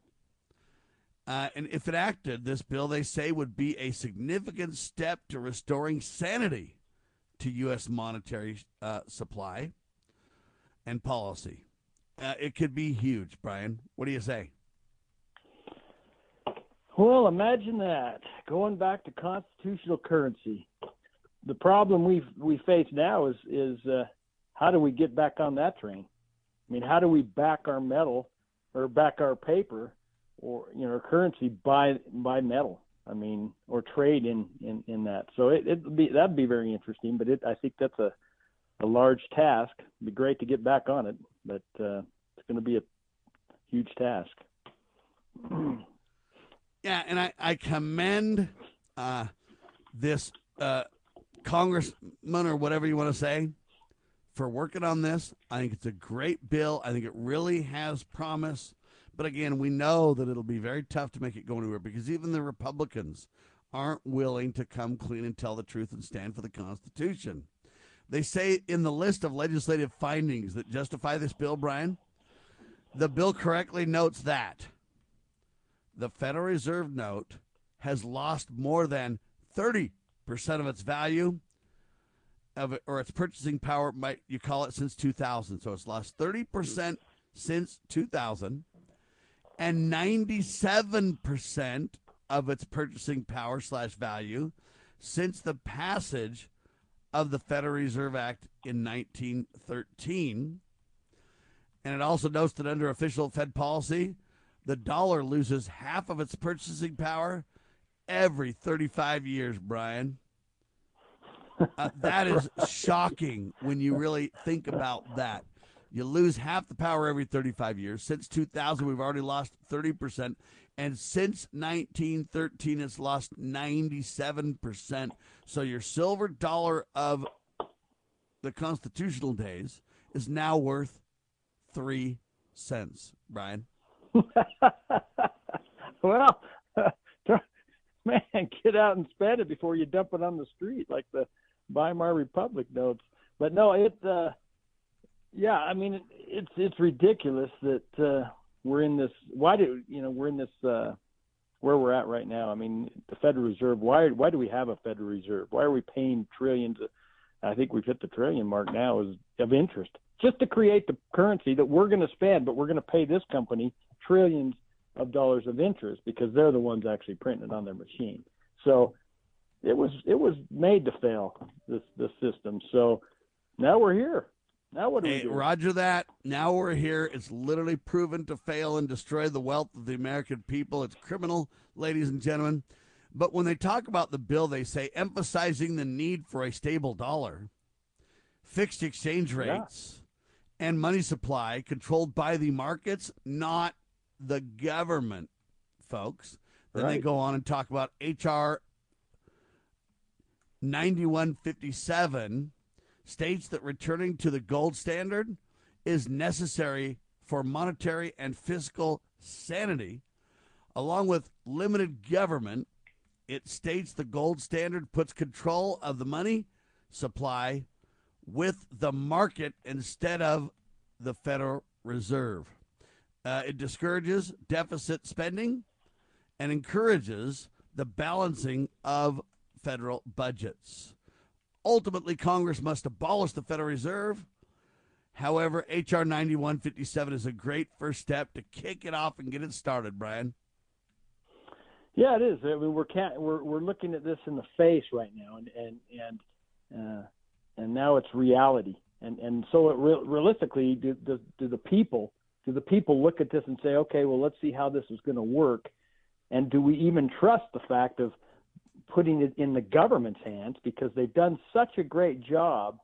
Uh, and if enacted, this bill, they say, would be a significant step to restoring sanity to U.S. monetary uh, supply and policy. Uh, it could be huge, Brian. What do you say? Well, imagine that going back to constitutional currency. The problem we we face now is is uh, how do we get back on that train? I mean, how do we back our metal or back our paper or you know currency by by metal? I mean, or trade in in in that. So it it be that'd be very interesting. But it I think that's a a large task. It'd be great to get back on it, but uh, it's going to be a huge task. [clears throat] yeah, and I I commend uh, this uh, congressman or whatever you want to say for working on this. I think it's a great bill. I think it really has promise. But again, we know that it'll be very tough to make it go anywhere because even the Republicans aren't willing to come clean and tell the truth and stand for the Constitution. They say in the list of legislative findings that justify this bill, Brian, the bill correctly notes that the Federal Reserve note has lost more than 30% of its value of it, or its purchasing power, might you call it, since 2000. So it's lost 30% since 2000 and 97% of its purchasing power slash value since the passage of the Federal Reserve Act in 1913. And it also notes that under official Fed policy, the dollar loses half of its purchasing power every 35 years, Brian. Uh, that is [laughs] shocking when you really think about that. You lose half the power every 35 years. Since 2000, we've already lost 30%. And since 1913, it's lost 97%. So your silver dollar of the constitutional days is now worth three cents, Brian. [laughs] well, [laughs] man, get out and spend it before you dump it on the street like the Weimar Republic notes. But no, it, uh, yeah, I mean, it, it's it's ridiculous that uh, we're in this. Why do you know we're in this uh, where we're at right now? I mean, the Federal Reserve. Why why do we have a Federal Reserve? Why are we paying trillions? Of, I think we've hit the trillion mark now is of interest just to create the currency that we're going to spend, but we're going to pay this company trillions of dollars of interest because they're the ones actually printing it on their machine. So it was it was made to fail this this system. So now we're here. Now what do hey, we do? Roger that. Now we're here. It's literally proven to fail and destroy the wealth of the American people. It's criminal, ladies and gentlemen. But when they talk about the bill, they say emphasizing the need for a stable dollar, fixed exchange rates, yeah. and money supply controlled by the markets, not the government, folks. Then right. they go on and talk about HR 9157 states that returning to the gold standard is necessary for monetary and fiscal sanity. Along with limited government, it states the gold standard puts control of the money supply with the market instead of the Federal Reserve. Uh, it discourages deficit spending and encourages the balancing of federal budgets. Ultimately, Congress must abolish the Federal Reserve. However, H.R. 9157 is a great first step to kick it off and get it started, Brian. Yeah, it is. I mean, we're we're we're looking at this in the face right now, and and and uh, and now it's reality. And and so it re- realistically, do, do do the people do the people look at this and say, okay, well, let's see how this is going to work, and do we even trust the fact of putting it in the government's hands? Because they've done such a great job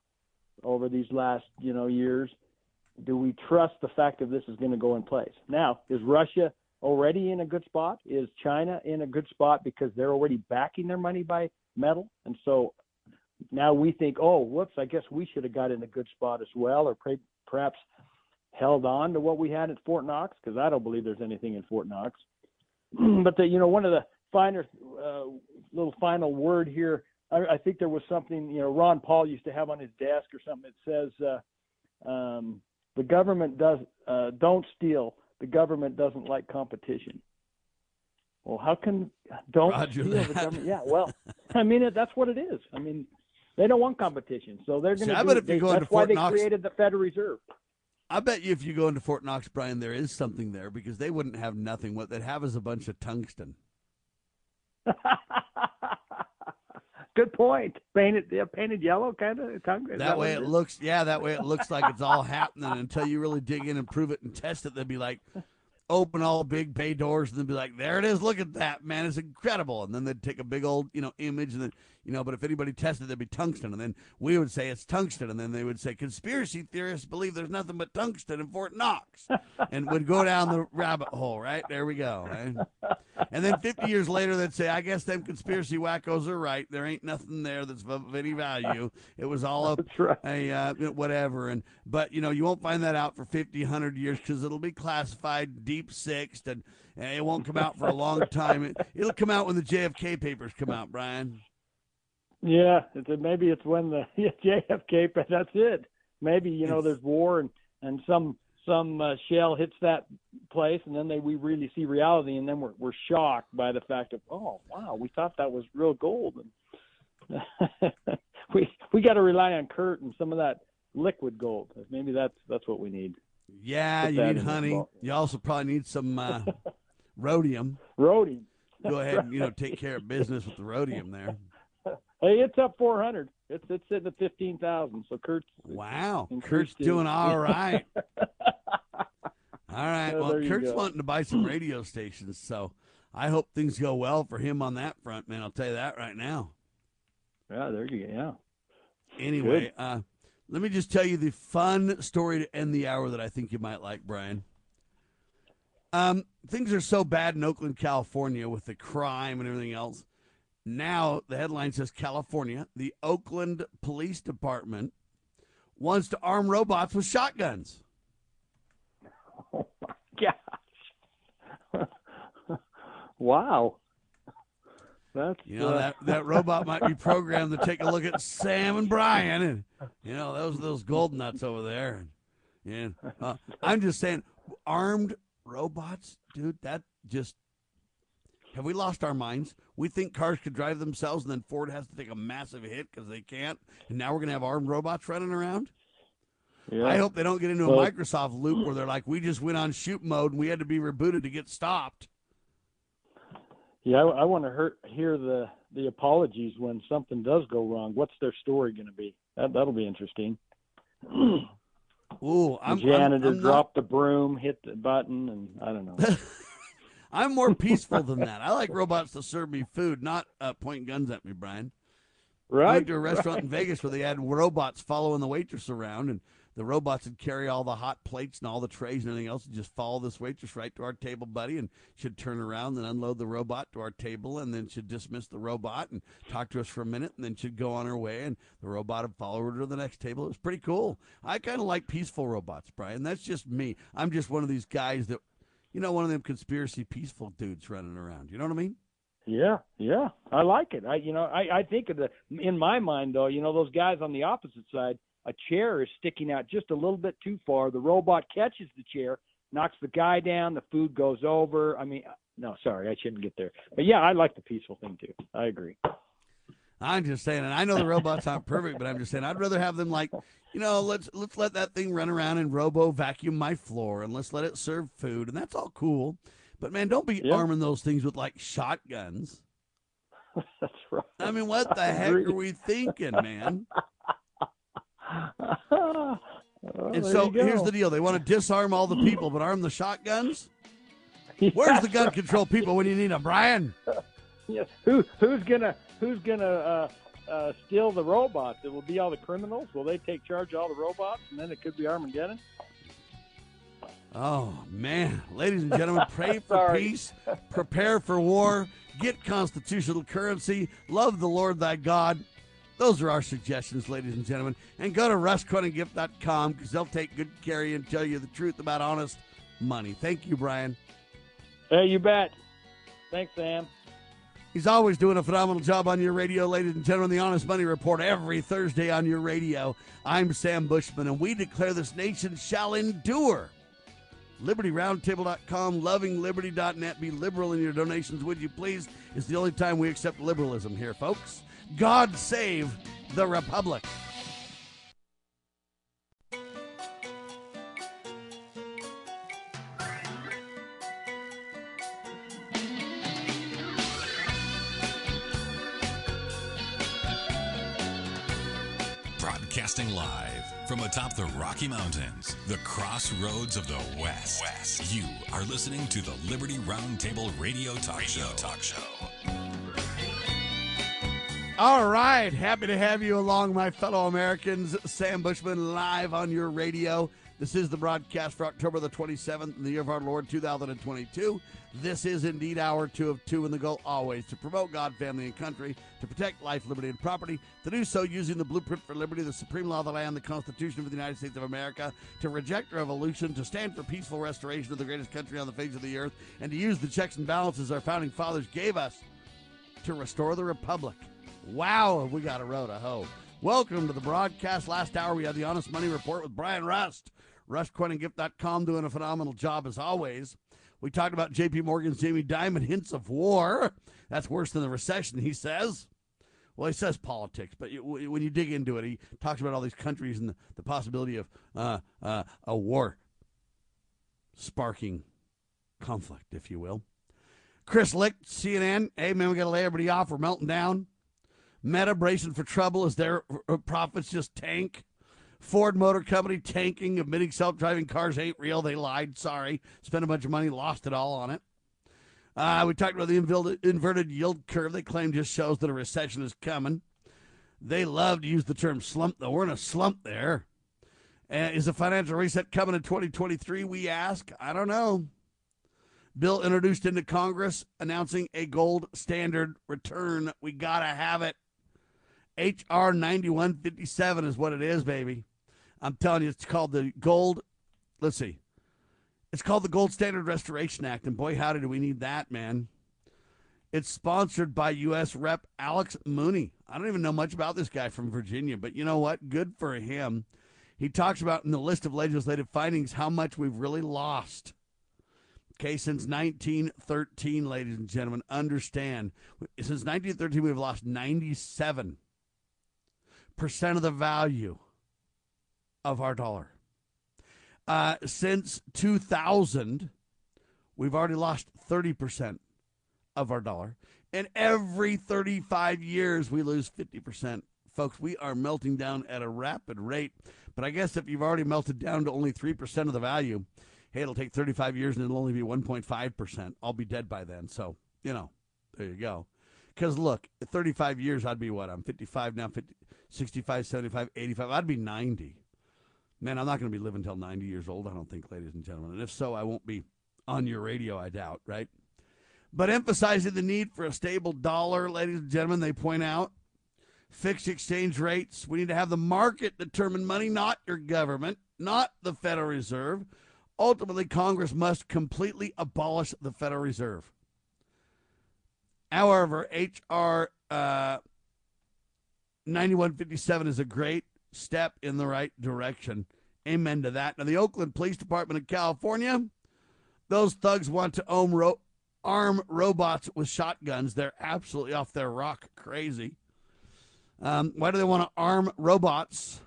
over these last you know years. Do we trust the fact that this is going to go in place? Now is russia already in a good spot? Is china in a good spot because they're already backing their money by metal? And so now we think oh whoops i guess we should have got in a good spot as well or perhaps held on to what we had at fort knox because i don't believe there's anything in fort knox [clears throat] but the you know one of the finer uh, little final word here. I, I, think there was something you know Ron Paul used to have on his desk or something that says uh, um, the government does uh, don't steal. The government doesn't like competition. Well, how can don't Roger steal that. the government? Yeah, well, [laughs] I mean it, that's what it is. I mean they don't want competition, so they're going to. I do, if you go that's into why Fort they Knox, created the Federal Reserve. I bet you if you go into Fort Knox, Brian, there is something there because they wouldn't have nothing. What they'd have is a bunch of tungsten. [laughs] Good point. Painted, yeah, painted yellow, kind of. Tungsten. That way it looks, yeah, that way it looks like it's all [laughs] happening until you really dig in and prove it and test it. They'd be like, open all big bay doors and then be like, there it is. Look at that, man. It's incredible. And then they'd take a big old, you know, image and then, you know, but if anybody tested, there'd be tungsten. And then we would say it's tungsten. And then they would say conspiracy theorists believe there's nothing but tungsten in Fort Knox [laughs] and would go down the rabbit hole, right? There we go. Right? And then 50 years later, they'd say, I guess them conspiracy wackos are right. There ain't nothing there that's of any value. It was all a, right. a uh, whatever. And, but, you know, you won't find that out for 50, 100 years because it'll be classified deep sixed and, and it won't come out for a long time. It, it'll come out when the JFK papers come out, Brian. Yeah, it's, maybe it's when the [laughs] JFK, but that's it. Maybe you know there's war and and some some uh, shell hits that place, and then they we really see reality, and then we're we're shocked by the fact of oh wow, we thought that was real gold, and [laughs] we we got to rely on Kurt and some of that liquid gold. Maybe that's that's what we need. Yeah, Put you need honey. vault. You also probably need some uh, [laughs] rhodium. Rhodium. Go ahead and you know take care of business with the rhodium there. Hey, it's up 400. It's it's sitting at 15,000. So Kurt's Wow, Kurt's doing all right. [laughs] All right. Well, Kurt's go. wanting to buy some radio stations, so I hope things go well for him on that front, man. I'll tell you that right now. Yeah, there you go. Yeah. Anyway, uh, let me just tell you the fun story to end the hour that I think you might like, Brian. Um, things are so bad in Oakland, California, with the crime and everything else. Now the headline says California, the Oakland Police Department wants to arm robots with shotguns. Oh my Gosh. [laughs] wow. That's You know uh, that that robot might be programmed to take a look at Sam and Brian, and you know those those gold nuts over there. And uh, I'm just saying, armed robots, dude. That just have we lost our minds? We think cars could drive themselves, and then Ford has to take a massive hit because they can't, and now we're gonna have armed robots running around. Yeah. I hope they don't get into a Microsoft loop where they're like, we just went on shoot mode and we had to be rebooted to get stopped. Yeah, I, I want to hear, the the apologies when something does go wrong. What's their story going to be? That that'll be interesting. Ooh, the I'm, I'm- janitor I'm not- dropped the broom, hit the button, and I don't know. [laughs] I'm more peaceful than that. I like [laughs] robots to serve me food, not uh, point guns at me, Brian. I Right, went to a restaurant in. Vegas where they had robots following the waitress around, and the robots would carry all the hot plates and all the trays and everything else, and just follow this waitress right to our table, buddy, and she'd turn around and unload the robot to our table, and then she'd dismiss the robot and talk to us for a minute, and then she'd go on her way, and the robot would follow her to the next table. It was pretty cool. I kind of like peaceful robots, Brian. That's just me. I'm just one of these guys that, you know, one of them conspiracy peaceful dudes running around. You know what I mean? Yeah, yeah, I like it. I, you know, I, I think of the in my mind though, you know, those guys on the opposite side, a chair is sticking out just a little bit too far. The robot catches the chair, knocks the guy down. The food goes over. I mean, uh, no, sorry, I shouldn't get there. But yeah, I like the peaceful thing too. I agree. I'm just saying, and I know the robots aren't perfect, but I'm just saying I'd rather have them like, you know, let's let's let that thing run around and robo vacuum my floor, and let's let it serve food, and that's all cool. But man, don't be Yeah. arming those things with like shotguns. [laughs] That's right. I mean, what the I heck agree. are we thinking, man? [laughs] Oh, and so here's the deal: they want to disarm all the people, but arm the shotguns. [laughs] Where's the gun control people when you need them, Brian? Yeah, who who's gonna who's gonna uh, uh, steal the robots? It will be all the criminals. Will they take charge of all the robots, and then it could be Armageddon? Oh man, ladies and gentlemen, [laughs] pray for peace, prepare for war, get constitutional currency, love the Lord thy God. Those are our suggestions, ladies and gentlemen. And go to rustcoinandgift.com because they'll take good care of you and tell you the truth about honest money. Thank you, Brian. Hey, you bet. Thanks, Sam. He's always doing a phenomenal job on your radio, ladies and gentlemen. The Honest Money Report every Thursday on your radio. I'm Sam Bushman, and we declare this nation shall endure. LibertyRoundtable.com, lovingliberty.net. Be liberal in your donations, would you please? It's the only time we accept liberalism here, folks. God save the Republic. Broadcasting live from atop the Rocky Mountains, the crossroads of the West. West. You are listening to the Liberty Roundtable Radio Talk radio Show. Talk Show. All right, happy to have you along, my fellow Americans. Sam Bushman live on your radio. This is the broadcast for October the 27th in the year of our Lord 2022. This is indeed our two of two, and the goal always to promote God, family, and country, to protect life, liberty, and property, to do so using the blueprint for liberty, the supreme law of the land, the Constitution of the United States of America, to reject revolution, to stand for peaceful restoration of the greatest country on the face of the earth, and to use the checks and balances our founding fathers gave us to restore the republic. Wow, have we got a road to hoe. Welcome to the broadcast. Last hour, we had the Honest Money Report with Brian Rust. RustCoinandGift.com doing a phenomenal job as always. We talked about JP Morgan's Jamie Dimon hints of war. That's worse than the recession, he says. Well, he says politics, but when you dig into it, he talks about all these countries and the, the possibility of uh, uh, a war sparking conflict, if you will. Chris Licht, CNN. Hey, man, we got to lay everybody off. We're melting down. Meta bracing for trouble as their uh, profits just tank. Ford Motor Company tanking, admitting self driving cars ain't real. They lied. Sorry. Spent a bunch of money, lost it all on it. Uh, we talked about the inverted yield curve they claim just shows that a recession is coming. They love to use the term slump, though. We're in a slump there. Uh, is a financial reset coming in 2023? We ask. I don't know. Bill introduced into Congress announcing a gold standard return. We got to have it. HR 9157 is what it is, baby. I'm telling you, it's called the Gold. Let's see. It's called the Gold Standard Restoration Act. And boy, howdy, do we need that, man. It's sponsored by U.S. Rep. Alex Mooney. I don't even know much about this guy from Virginia, but you know what? Good for him. He talks about in the list of legislative findings how much we've really lost. Okay, since 1913, ladies and gentlemen, understand. Since 1913, we've lost 97% of the value of our dollar. Uh, since 2000, we've already lost 30% of our dollar. And every 35 years, we lose 50%. Folks, we are melting down at a rapid rate. But I guess if you've already melted down to only 3% of the value, hey, it'll take 35 years and it'll only be 1.5%. I'll be dead by then. So, you know, there you go. Because look, 35 years, I'd be what? I'm 55 now, 50, 65, 75, 85. I'd be 90. Man, I'm not going to be living until 90 years old, I don't think, ladies and gentlemen. And if so, I won't be on your radio, I doubt, right? But emphasizing the need for a stable dollar, ladies and gentlemen, they point out fixed exchange rates. We need to have the market determine money, not your government, not the Federal Reserve. Ultimately, Congress must completely abolish the Federal Reserve. However, H.R. Uh, 9157 is a great step in the right direction. Amen to that. Now, the Oakland Police Department of California, those thugs want to arm, ro- arm robots with shotguns. They're absolutely off their rock crazy. Um, why do they want to arm robots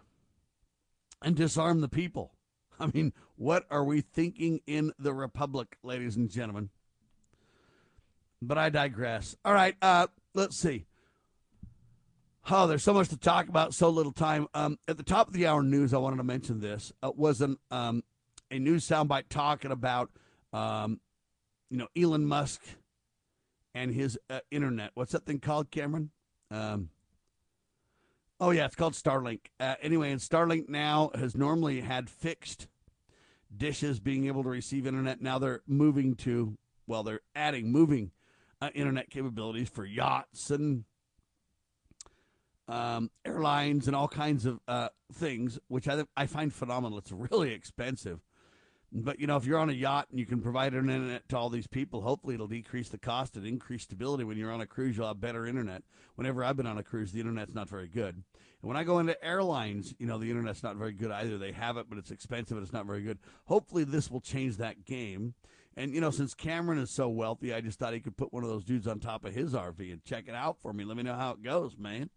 and disarm the people? [laughs] I mean, what are we thinking in the Republic, ladies and gentlemen? But I digress. All right, uh, let's see. Oh, there's so much to talk about, so little time. Um, at the top of the hour news, I wanted to mention this uh, was an um, a news soundbite talking about um, you know Elon Musk and his uh, internet. What's that thing called, Cameron? Um, oh yeah, it's called Starlink. Uh, anyway, and Starlink now has normally had fixed dishes being able to receive internet. Now they're moving to well, they're adding moving uh, internet capabilities for yachts and um, airlines and all kinds of uh, things, which I, I find phenomenal. It's really expensive. But, you know, if you're on a yacht and you can provide an internet to all these people, hopefully it'll decrease the cost and increase stability. When you're on a cruise, you'll have better internet. Whenever I've been on a cruise, the internet's not very good. And when I go into airlines, you know, the internet's not very good either. They have it, but it's expensive and it's not very good. Hopefully this will change that game. And, you know, since Cameron is so wealthy, I just thought he could put one of those dudes on top of his RV and check it out for me. Let me know how it goes, man.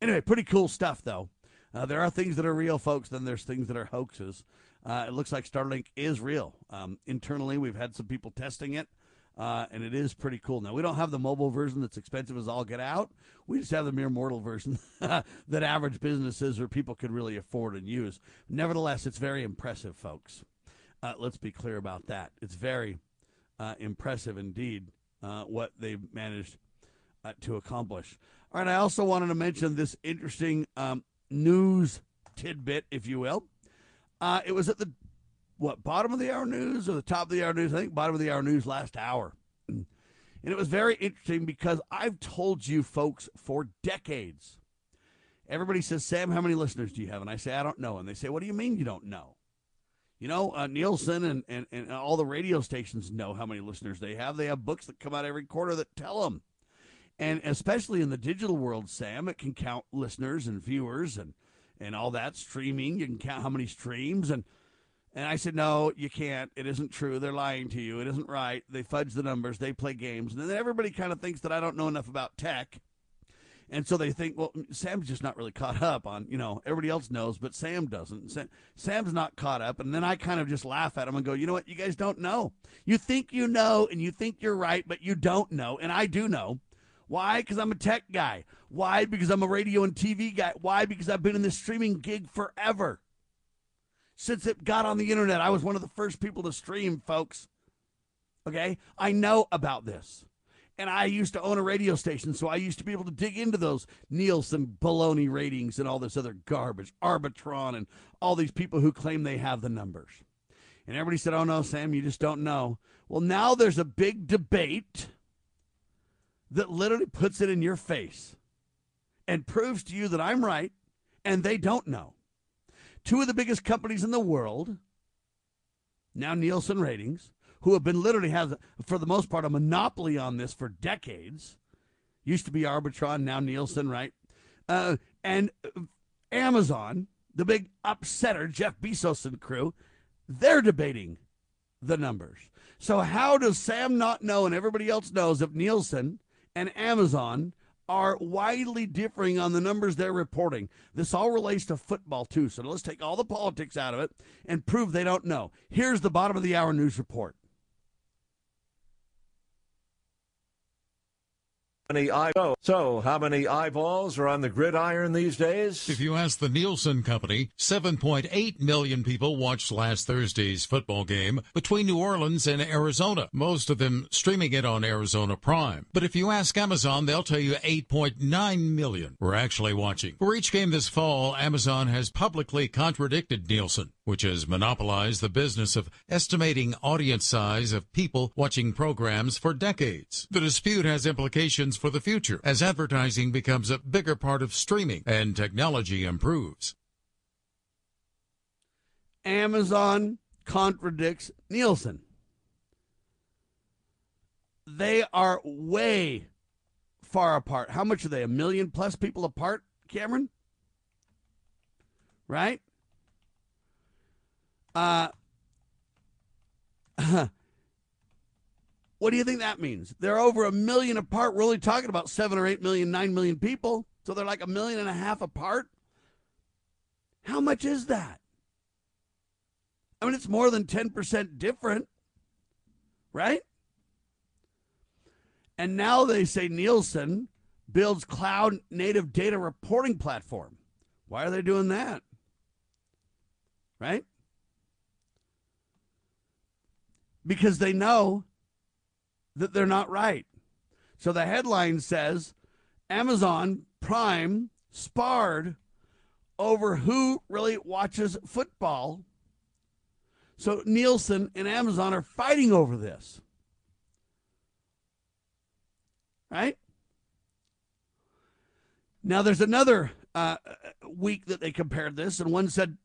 Anyway, pretty cool stuff, though. Uh, there are things that are real, folks. Then there's things that are hoaxes. Uh, it looks like Starlink is real. Um, internally, we've had some people testing it. Uh, and it is pretty cool. Now, we don't have the mobile version that's expensive as all get out. We just have the mere mortal version [laughs] that average businesses or people could really afford and use. Nevertheless, it's very impressive, folks. Uh, let's be clear about that. It's very uh, impressive indeed uh, what they've managed uh, to accomplish. All right, I also wanted to mention this interesting um, news tidbit, if you will. Uh, it was at the what bottom of the hour news or the top of the hour news? I think bottom of the hour news last hour. And it was very interesting because I've told you folks for decades. Everybody says, Sam, how many listeners do you have? And I say, I don't know. And they say, What do you mean you don't know? You know, uh, Nielsen and, and, and all the radio stations know how many listeners they have. They have books that come out every quarter that tell them. And especially in the digital world, Sam, it can count listeners and viewers and, and all that streaming. You can count how many streams. And and I said, no, you can't. It isn't true. They're lying to you. It isn't right. They fudge the numbers. They play games. And then everybody kind of thinks that I don't know enough about tech. And so they think, well, Sam's just not really caught up on, you know, everybody else knows, but Sam doesn't. Sam's not caught up. And then I kind of just laugh at him and go, you know what? You guys don't know. You think you know and you think you're right, but you don't know. And I do know. Why? Because I'm a tech guy. Why? Because I'm a radio and TV guy. Why? Because I've been in this streaming gig forever since it got on the internet. I was one of the first people to stream, folks. Okay? I know about this. And I used to own a radio station, so I used to be able to dig into those Nielsen baloney ratings and all this other garbage, Arbitron, and all these people who claim they have the numbers. And everybody said, oh no, Sam, you just don't know. Well, now there's a big debate that literally puts it in your face and proves to you that I'm right and they don't know two of the biggest companies in the world, now Nielsen Ratings, who have been literally has for the most part a monopoly on this for decades. Used to be Arbitron, now Nielsen, right? Uh, and Amazon, the big upsetter, Jeff Bezos and crew, they're debating the numbers. So how does Sam not know and everybody else knows if Nielsen and Amazon are widely differing on the numbers they're reporting. This all relates to football, too. So let's take all the politics out of it and prove they don't know. Here's the bottom of the hour news report. Many. So, how many eyeballs are on the gridiron these days? If you ask the Nielsen Company, 7.8 million people watched last Thursday's football game between New Orleans and Arizona, most of them streaming it on Amazon Prime. But if you ask Amazon, they'll tell you 8.9 million were actually watching. For each game this fall, Amazon has publicly contradicted Nielsen which has monopolized the business of estimating audience size of people watching programs for decades. The dispute has implications for the future as advertising becomes a bigger part of streaming and technology improves. Amazon contradicts Nielsen. They are way far apart. How much are they? A million plus people apart, Cameron? Right? Uh, [laughs] what do you think that means? They're over a million apart. We're only talking about seven or eight million, nine million people. So they're like a million and a half apart. How much is that? I mean, it's more than 10% different, right? And now they say Nielsen builds cloud native data reporting platform. Why are they doing that? Right? Because they know that they're not right. So the headline says Amazon Prime sparred over who really watches football. So Nielsen and Amazon are fighting over this. Right? Now there's another uh, week that they compared this, and one said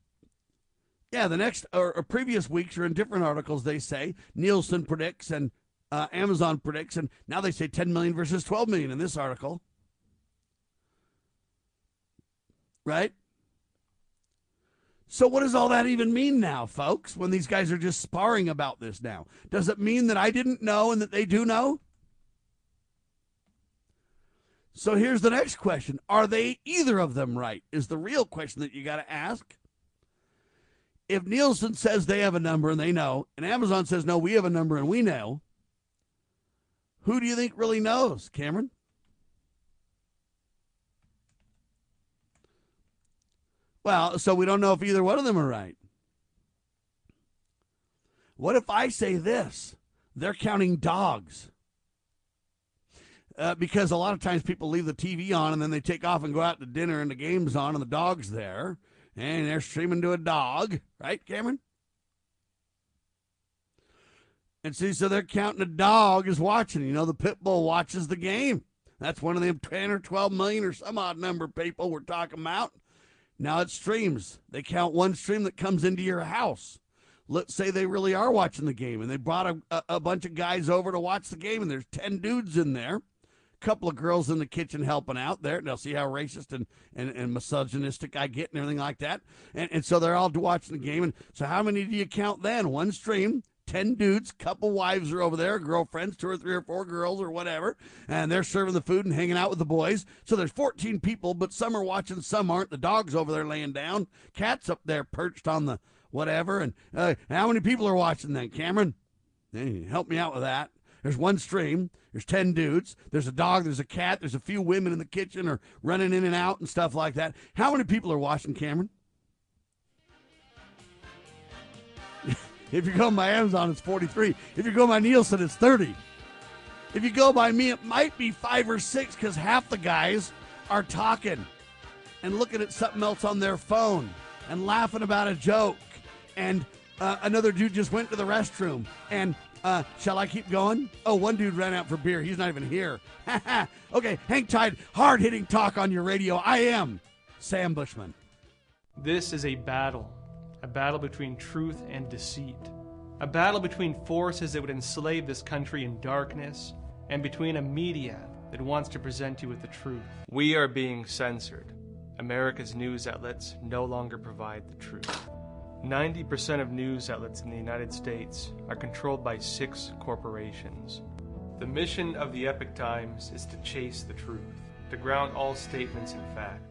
yeah, the next or, or, previous weeks are in different articles. They say Nielsen predicts and uh, Amazon predicts, and now they say 10 million versus 12 million in this article. Right? So, what does all that even mean now, folks, when these guys are just sparring about this now? Does it mean that I didn't know and that they do know? So, here's the next question Are they either of them right? Is the real question that you got to ask if Nielsen says they have a number and they know, and Amazon says no, we have a number and we know, Who do you think really knows, Cameron? Well, so we don't know if either one of them are right. What if I say this? They're counting dogs. Uh, because a lot of times people leave the TV on and then they take off and go out to dinner and the game's on and the dog's there and they're streaming to a dog, right, Cameron? And see, so they're counting a dog is watching. You know, the pit bull watches the game. That's one of them 10 or 12 million or some odd number of people we're talking about. Now it streams. They count one stream that comes into your house. Let's say they really are watching the game and they brought a, a, a bunch of guys over to watch the game and there's 10 dudes in there couple of girls in the kitchen helping out there. They'll see how racist and, and, and misogynistic I get and everything like that. And, and so they're all watching the game. And so how many do you count then? One stream, 10 dudes, couple wives are over there, girlfriends, two or three or four girls or whatever, and they're serving the food and hanging out with the boys. So there's 14 people, but some are watching, some aren't. The dog's over there laying down, cat's up there perched on the whatever. And uh, how many people are watching then, Cameron? Hey, help me out with that. There's one stream. There's 10 dudes. There's a dog. There's a cat. There's a few women in the kitchen or running in and out and stuff like that. How many people are watching Cameron? [laughs] if you go by Amazon, it's 43. If you go by Nielsen, it's 30. If you go by me, it might be five or six because half the guys are talking and looking at something else on their phone and laughing about a joke. And uh, another dude just went to the restroom and uh, shall I keep going? Oh, one dude ran out for beer. He's not even here. [laughs] okay, hang tight. Hard hitting talk on your radio. I am Sam Bushman. This is a battle, a battle between truth and deceit, a battle between forces that would enslave this country in darkness, and between a media that wants to present you with the truth. We are being censored. America's news outlets no longer provide the truth. 90% of news outlets in the United States are controlled by six corporations. The mission of the Epoch Times is to chase the truth, to ground all statements in fact.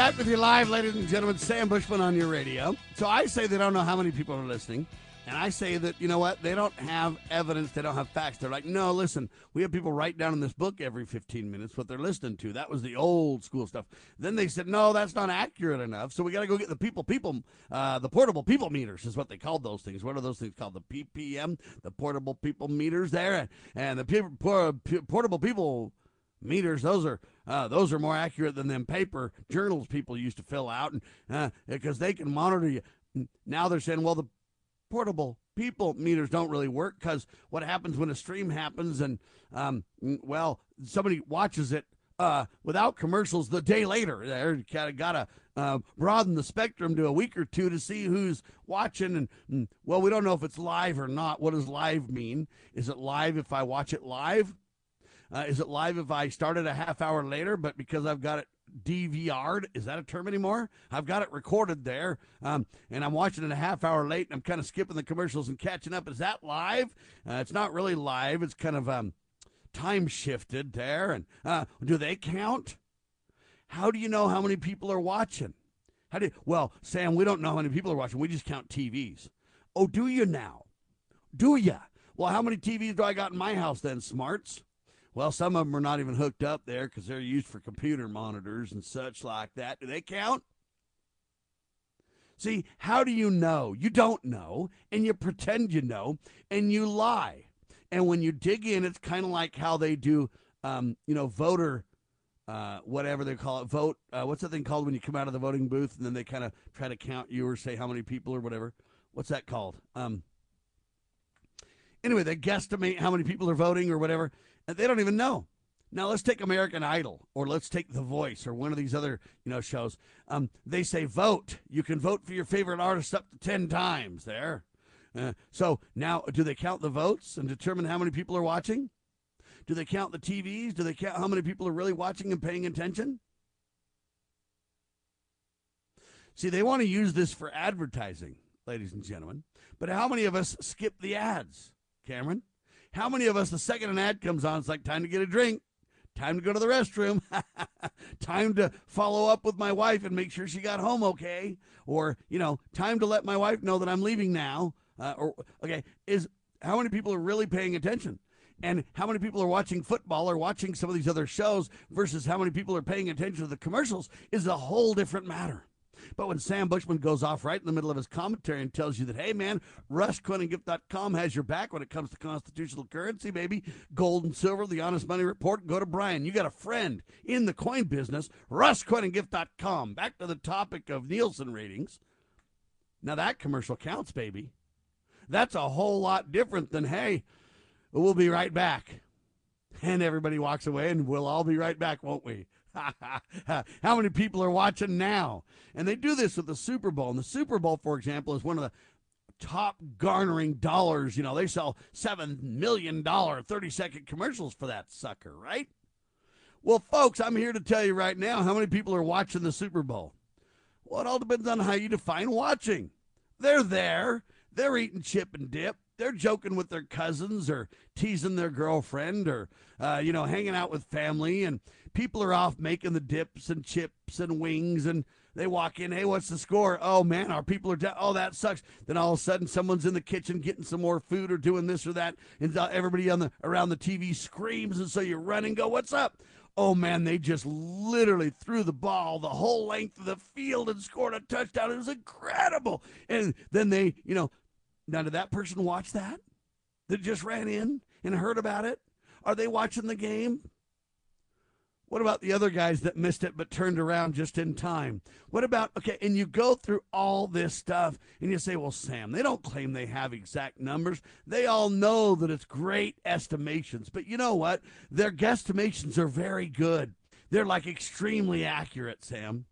back, with you live, ladies and gentlemen. Sam Bushman on your radio. So I say they don't know how many people are listening. And I say that, you know what, they don't have evidence, they don't have facts. They're like, no, listen, we have people write down in this book every 15 minutes what they're listening to. That was the old school stuff. Then they said, no, that's not accurate enough. So we got to go get the people, people, uh, the portable people meters is what they called those things. What are those things called? The PPM, the portable people meters there. And the portable people meters. Those are uh, those are more accurate than them paper journals people used to fill out. And uh, because they can monitor you. Now they're saying well the portable people meters don't really work because what happens when a stream happens and um, well somebody watches it uh, without commercials the day later. They're kind of got to uh, broaden the spectrum to a week or two to see who's watching and, and well we don't know if it's live or not. What does live mean? Is it live if i watch it live Uh, is it live if I started a half hour later, but because I've got it DVR'd, is that a term anymore? I've got it recorded there, um, and I'm watching it a half hour late, and I'm kind of skipping the commercials and catching up. Is that live? Uh, it's not really live. It's kind of um, time shifted there. And uh, do they count? How do you know how many people are watching? How do you, well, Sam, we don't know how many people are watching. We just count TVs. Oh, do you now? Do you? Well, how many TVs do I got in my house then, smarts? Well, some of them are not even hooked up there because they're used for computer monitors and such like that. Do they count? See, how do you know? You don't know, and you pretend you know, and you lie. And when you dig in, it's kind of like how they do, um, you know, voter, uh, whatever they call it, vote. Uh, what's that thing called when you come out of the voting booth and then they kind of try to count you or say how many people or whatever? What's that called? Um, anyway, they guesstimate how many people are voting or whatever, and they don't even know. Now let's take American Idol or let's take The Voice or one of these other you know shows. Um, they say vote. You can vote for your favorite artist up to ten times. There. Uh, so now, do they count the votes and determine how many people are watching? Do they count the TVs? Do they count how many people are really watching and paying attention? See, they want to use this for advertising, ladies and gentlemen. But how many of us skip the ads, Cameron? How many of us, the second an ad comes on, it's like time to get a drink, time to go to the restroom, [laughs] time to follow up with my wife and make sure she got home okay, or you know, time to let my wife know that I'm leaving now. Uh, or okay, is how many people are really paying attention? And how many people are watching football or watching some of these other shows versus how many people are paying attention to the commercials is a whole different matter. But when Sam Bushman goes off right in the middle of his commentary and tells you that, hey, man, RustCoinandGift.com has your back when it comes to constitutional currency, baby, gold and silver, the Honest Money Report, go to Brian. You got a friend in the coin business, RustCoinandGift.com. Back to the topic of Nielsen ratings. Now that commercial counts, baby. That's a whole lot different than, hey, we'll be right back. And everybody walks away, and we'll all be right back, won't we? [laughs] How many people are watching now? And they do this with the Super Bowl. And the Super Bowl, for example, is one of the top garnering dollars. You know, they sell $7 million 30 second commercials for that sucker, right? Well, folks, I'm here to tell you right now how many people are watching the Super Bowl. Well, it all depends on how you define watching. They're there, they're eating chip and dip, they're joking with their cousins or teasing their girlfriend or, uh, you know, hanging out with family. And people are off making the dips and chips and wings. And they walk in, hey, what's the score? Oh, man, our people are down. Oh, that sucks. Then all of a sudden, someone's in the kitchen getting some more food or doing this or that. And everybody on the around the TV screams. And so you run and go, what's up? Oh man, they just literally threw the ball the whole length of the field and scored a touchdown. It was incredible. And then they, you know, now, did that person watch that? That just ran in and heard about it? Are they watching the game? What about the other guys that missed it but turned around just in time? What about, okay, and you go through all this stuff and you say, well, Sam, they don't claim they have exact numbers. They all know that it's great estimations. But you know what? Their guesstimations are very good. They're like extremely accurate, Sam.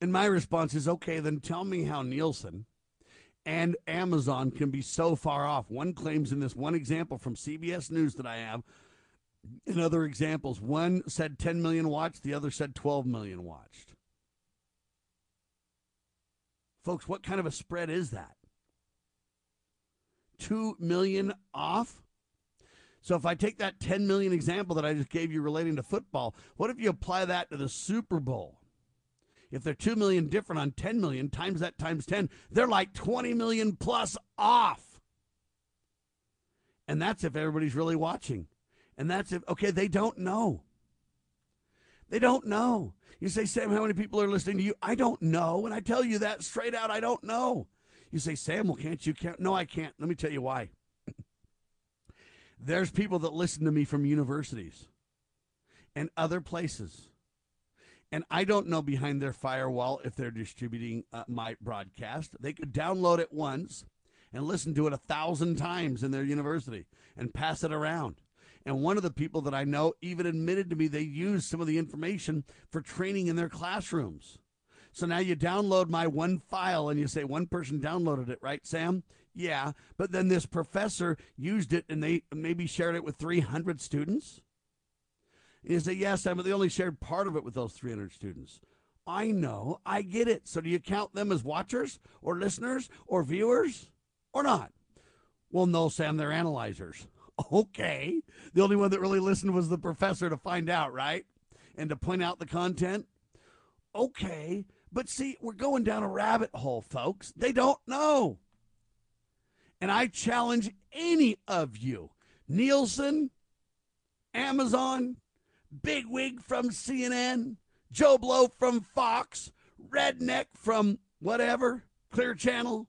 And my response is, okay, then tell me how Nielsen and Amazon can be so far off. One claims in this one example from CBS News that I have, in other examples, one said 10 million watched, the other said 12 million watched. Folks, what kind of a spread is that? 2 million off? So if I take that 10 million example that I just gave you relating to football, what if you apply that to the Super Bowl? If they're 2 million different on 10 million, times that times 10, they're like 20 million plus off. And that's if everybody's really watching. And that's if, okay, they don't know. They don't know. You say, Sam, how many people are listening to you? I don't know. And I tell you that straight out, I don't know. You say, Sam, well, can't you count? No, I can't. Let me tell you why. There's people that listen to me from universities and other places and I don't know behind their firewall if they're distributing uh, my broadcast. They could download it once and listen to it a thousand times in their university and pass it around. And one of the people that I know even admitted to me they use some of the information for training in their classrooms. So now you download my one file and you say one person downloaded it, right, Sam? Yeah, but then this professor used it and they maybe shared it with 300 students. And that yes, but they only shared part of it with those 300 students. I know, I get it. So do you count them as watchers or listeners or viewers or not? Well, no, Sam, they're analyzers. [laughs] Okay. The only one that really listened was the professor to find out, right? And to point out the content. Okay. But see, we're going down a rabbit hole, folks. They don't know. And I challenge any of you, Nielsen, Amazon, Bigwig from CNN, Joe Blow from Fox, Redneck from whatever, Clear Channel,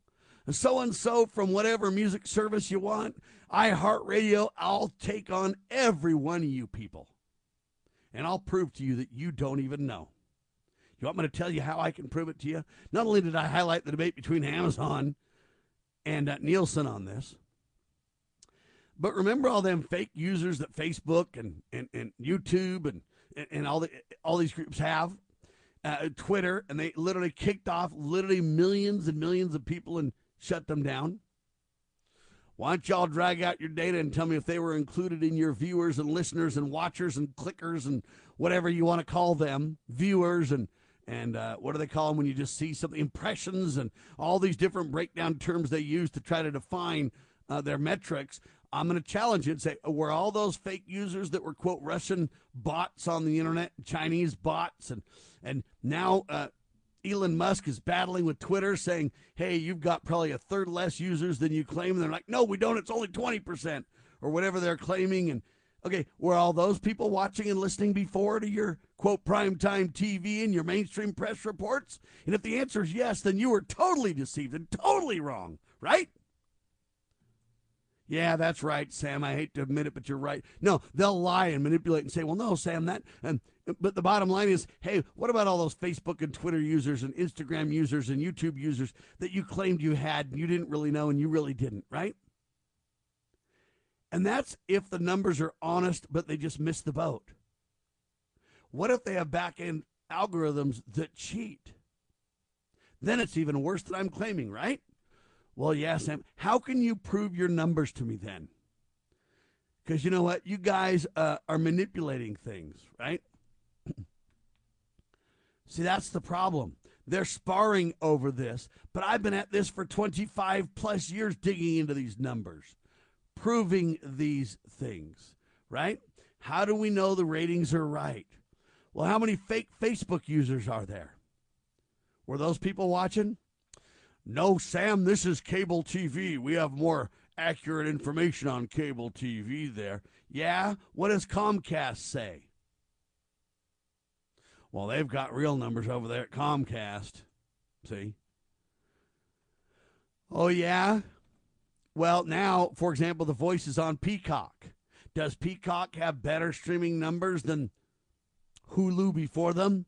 so and so from whatever music service you want, iHeartRadio, I'll take on every one of you people. And I'll prove to you that you don't even know. You want me to tell you how I can prove it to you? Not only did I highlight the debate between Amazon and uh, Nielsen on this. But remember all them fake users that Facebook and, and, and YouTube and, and, and all the all these groups have, uh, Twitter, and they literally kicked off literally millions and millions of people and shut them down. Why don't y'all drag out your data and tell me if they were included in your viewers and listeners and watchers and clickers and whatever you want to call them, viewers and and uh, what do they call them when you just see something impressions and all these different breakdown terms they use to try to define uh, their metrics i'm going to challenge you and say were all those fake users that were quote russian bots on the internet chinese bots and and now uh, elon musk is battling with twitter saying hey you've got probably a third less users than you claim and they're like no we don't it's only 20% or whatever they're claiming and Okay, were all those people watching and listening before to your quote primetime TV and your mainstream press reports? And if the answer is yes, then you were totally deceived and totally wrong, right? Yeah, that's right, Sam. I hate to admit it, but you're right. No, they'll lie and manipulate and say, "Well, no, Sam, that." And but the bottom line is, hey, what about all those Facebook and Twitter users and Instagram users and YouTube users that you claimed you had and you didn't really know and you really didn't, right? And that's if the numbers are honest, but they just missed the boat. What if they have back end algorithms that cheat? Then it's even worse than I'm claiming, right? Well, yeah, Sam. How can you prove your numbers to me then? Because you know what? You guys uh, are manipulating things, right? [clears throat] See, that's the problem. They're sparring over this, but I've been at this for 25 plus years digging into these numbers proving these things, right? How do we know the ratings are right? Well, how many fake Facebook users are there? Were those people watching? No, Sam, this is cable TV. We have more accurate information on cable TV there. Yeah? What does Comcast say? Well, they've got real numbers over there at Comcast. See? Oh, yeah? Well, now, for example, the voice is on Peacock. Does Peacock have better streaming numbers than Hulu before them?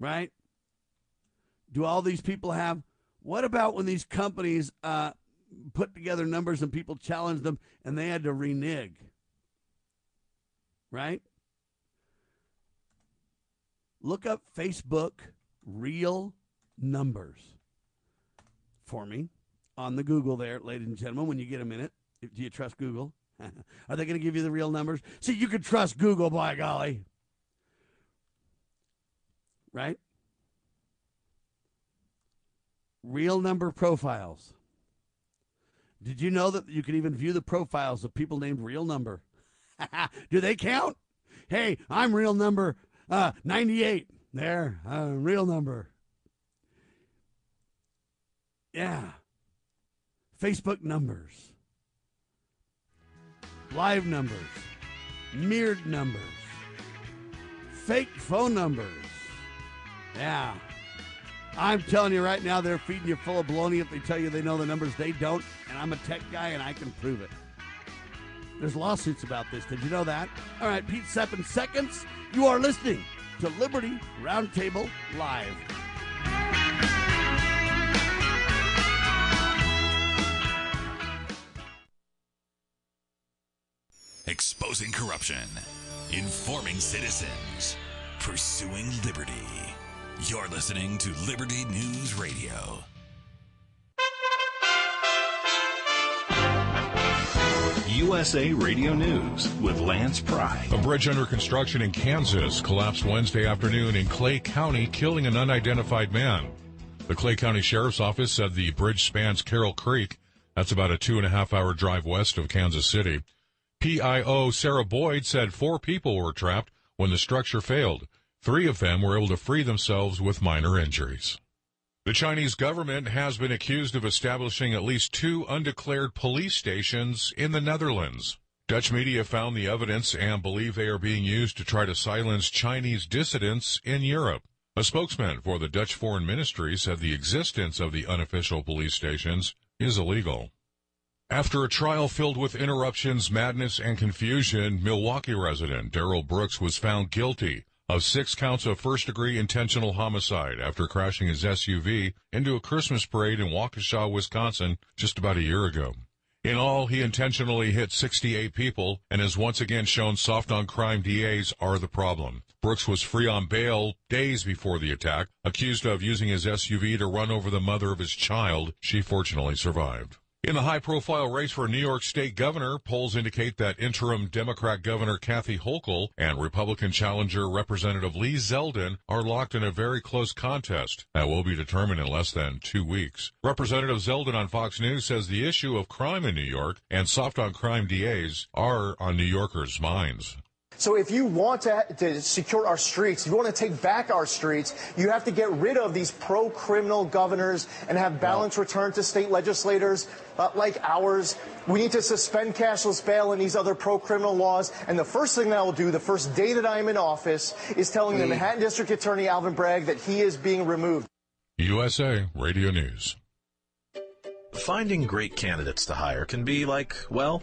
Right? Do all these people have? What about when these companies uh, put together numbers and people challenged them and they had to renege? Right? Look up Facebook real numbers for me on the Google there, ladies and gentlemen, when you get a minute. Do you trust Google? [laughs] Are they going to give you the real numbers? See, you can trust Google, by golly. Right? Real number profiles. Did you know that you can even view the profiles of people named real number? [laughs] Do they count? Hey, I'm real number uh, 98. There, uh, real number. Yeah. Facebook numbers, live numbers, mirrored numbers, fake phone numbers. Yeah. I'm telling you right now, they're feeding you full of baloney if they tell you they know the numbers. They don't, and I'm a tech guy and I can prove it. There's lawsuits about this. Did you know that? All right, Pete Sepp in seconds. You are listening to Liberty Roundtable Live. exposing corruption, informing citizens, pursuing liberty. You're listening to Liberty News Radio. USA Radio News with Lance Pry. A bridge under construction in Kansas collapsed Wednesday afternoon in Clay County, killing an unidentified man. The Clay County Sheriff's Office said the bridge spans Carroll Creek. That's about a two and a half hour drive west of Kansas City. PIO Sarah Boyd said four people were trapped when the structure failed. Three of them were able to free themselves with minor injuries. The Chinese government has been accused of establishing at least two undeclared police stations in the Netherlands. Dutch media found the evidence and believe they are being used to try to silence Chinese dissidents in Europe. A spokesman for the Dutch Foreign Ministry said the existence of the unofficial police stations is illegal. After a trial filled with interruptions, madness, and confusion, Milwaukee resident Darrell Brooks was found guilty of six counts of first degree intentional homicide after crashing his SUV into a Christmas parade in Waukesha, Wisconsin just about a year ago. In all, he intentionally hit 68 people and has once again shown soft on crime DAs are the problem. Brooks was free on bail days before the attack, accused of using his SUV to run over the mother of his child. She fortunately survived. In the high profile race for New York State governor, polls indicate that interim Democrat Governor Kathy Hochul and Republican challenger Representative Lee Zeldin are locked in a very close contest that will be determined in less than two weeks. Representative Zeldin on Fox News says the issue of crime in New York and soft on crime DAs are on New Yorkers' minds. So if you want to, to, secure our streets, if you want to take back our streets, you have to get rid of these pro-criminal governors and have balance returned to state legislators uh, like ours. We need to suspend cashless bail and these other pro-criminal laws. And the first thing that I will do, the first day that I'm in office, is telling the Manhattan District Attorney Alvin Bragg that he is being removed. USA Radio News. Finding great candidates to hire can be like, well,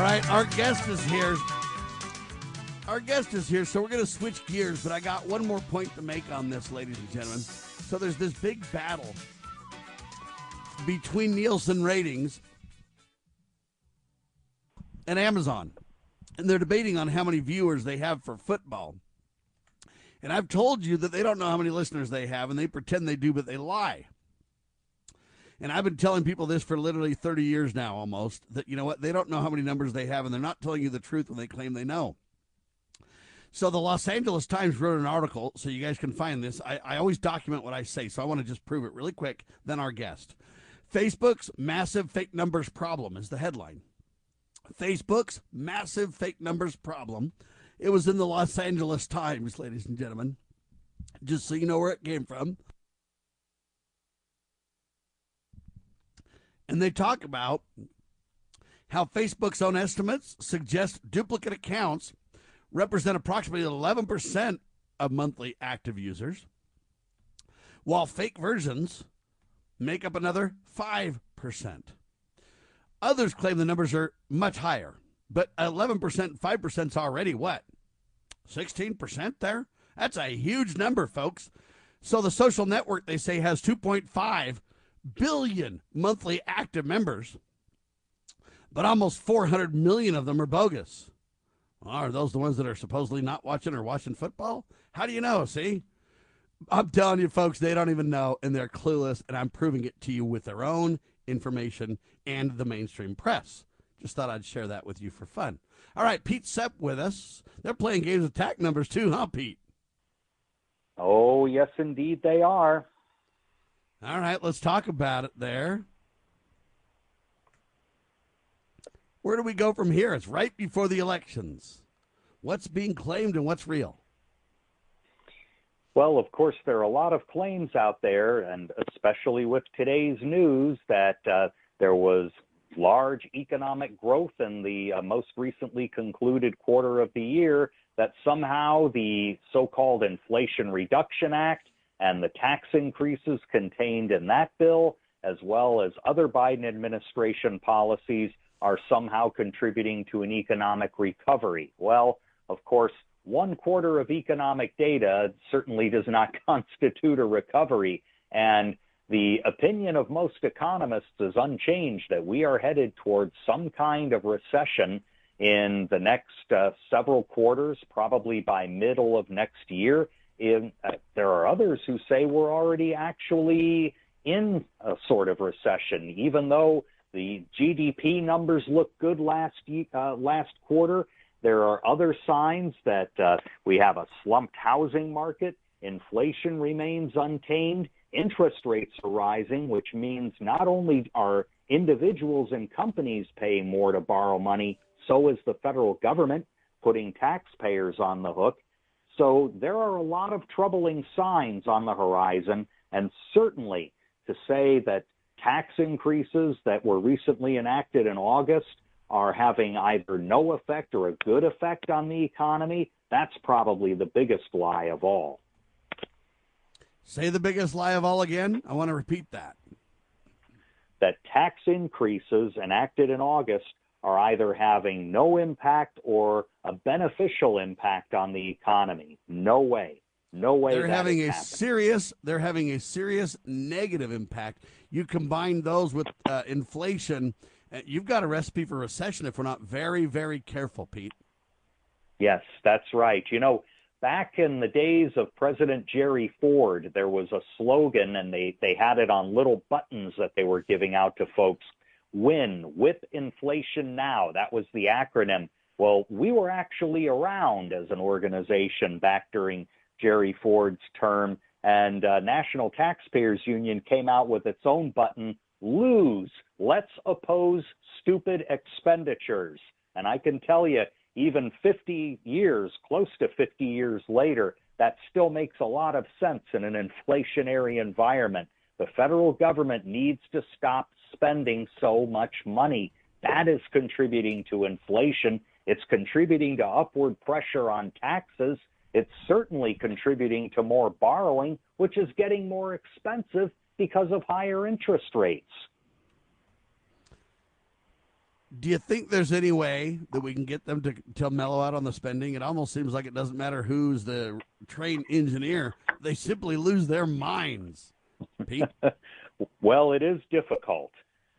All right, our guest is here. Our guest is here, so we're going to switch gears, but I got one more point to make on this, ladies and gentlemen. So there's this big battle between Nielsen ratings and Amazon. And they're debating on how many viewers they have for football. And I've told you that they don't know how many listeners they have, and they pretend they do, but they lie. And I've been telling people this for literally 30 years now almost that, you know what, they don't know how many numbers they have, and they're not telling you the truth when they claim they know. So the Los Angeles Times wrote an article, so you guys can find this. I, I always document what I say, so I want to just prove it really quick. Then our guest. Facebook's massive fake numbers problem is the headline. Facebook's massive fake numbers problem. It was in the Los Angeles Times, ladies and gentlemen. Just so you know where it came from. And they talk about how Facebook's own estimates suggest duplicate accounts represent approximately 11% of monthly active users, while fake versions make up another 5%. Others claim the numbers are much higher, but 11%, 5% is already what? 16% there? That's a huge number, folks. So the social network, they say, has 2.5 billion monthly active members, but almost 400 million of them are bogus. Are those the ones that are supposedly not watching or watching football? How do you know? See? I'm telling you, folks, they don't even know and they're clueless, and I'm proving it to you with their own information and the mainstream press. Just thought I'd share that with you for fun. All right, Pete Sepp with us. They're playing games with tack numbers too, huh, Pete? Oh, yes, indeed, they are. All right, let's talk about it there. Where do we go from here? It's right before the elections. What's being claimed and what's real? Well, of course, there are a lot of claims out there, and especially with today's news, that uh, there was large economic growth in the uh, most recently concluded quarter of the year, that somehow the so called Inflation Reduction Act and the tax increases contained in that bill, as well as other Biden administration policies, are somehow contributing to an economic recovery. Well, of course, one quarter of economic data certainly does not [laughs] constitute a recovery. And the opinion of most economists is unchanged that we are headed towards some kind of recession in the next uh, several quarters, probably by middle of next year. In, uh, there are others who say we're already actually in a sort of recession, even though the GDP numbers look good last uh, last quarter. There are other signs that uh, we have a slumped housing market, inflation remains untamed, interest rates are rising, which means not only are individuals and companies paying more to borrow money, so is the federal government putting taxpayers on the hook. So there are a lot of troubling signs on the horizon, and certainly to say that tax increases that were recently enacted in August are having either no effect or a good effect on the economy, that's probably the biggest lie of all. Say the biggest lie of all again. I want to repeat that. That tax increases enacted in August are either having no impact or a beneficial impact on the economy. No way. No way. They're having a serious. They're having a serious negative impact. You combine those with uh, inflation uh, you've got a recipe for recession if we're not very, very careful, Pete. Yes, that's right. You know, back in the days of President Jerry Ford, there was a slogan, and they, they had it on little buttons that they were giving out to folks win with inflation now. That was the acronym. Well, we were actually around as an organization back during Jerry Ford's term, and uh, National Taxpayers Union came out with its own button lose. Let's oppose stupid expenditures. And I can tell you, even 50 years, close to 50 years later, that still makes a lot of sense in an inflationary environment. The federal government needs to stop spending so much money. That is contributing to inflation. It's contributing to upward pressure on taxes. It's certainly contributing to more borrowing, which is getting more expensive because of higher interest rates. Do you think there's any way that we can get them to, to mellow out on the spending? It almost seems like it doesn't matter who's the trained engineer. They simply lose their minds. Pete? [laughs] well, it is difficult,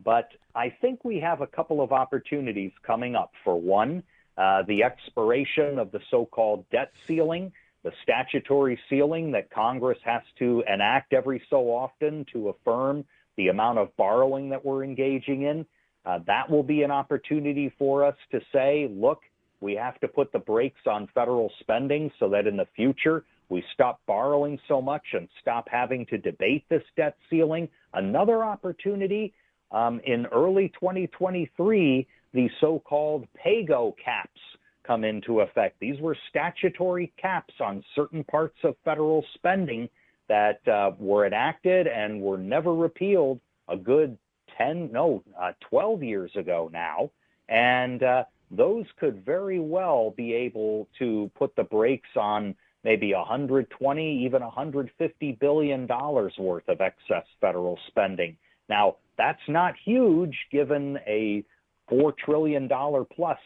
but I think we have a couple of opportunities coming up. For one, uh, the expiration of the so called debt ceiling the statutory ceiling that Congress has to enact every so often to affirm the amount of borrowing that we're engaging in. Uh, that will be an opportunity for us to say, look, we have to put the brakes on federal spending so that in the future we stop borrowing so much and stop having to debate this debt ceiling. Another opportunity um, in early 2023, the so called PAYGO caps come into effect. These were statutory caps on certain parts of federal spending that uh, were enacted and were never repealed a good 10, no, uh, 12 years ago now. And uh, those could very well be able to put the brakes on maybe 120, even 150 billion dollars worth of excess federal spending. Now, that's not huge given a $4 trillion plus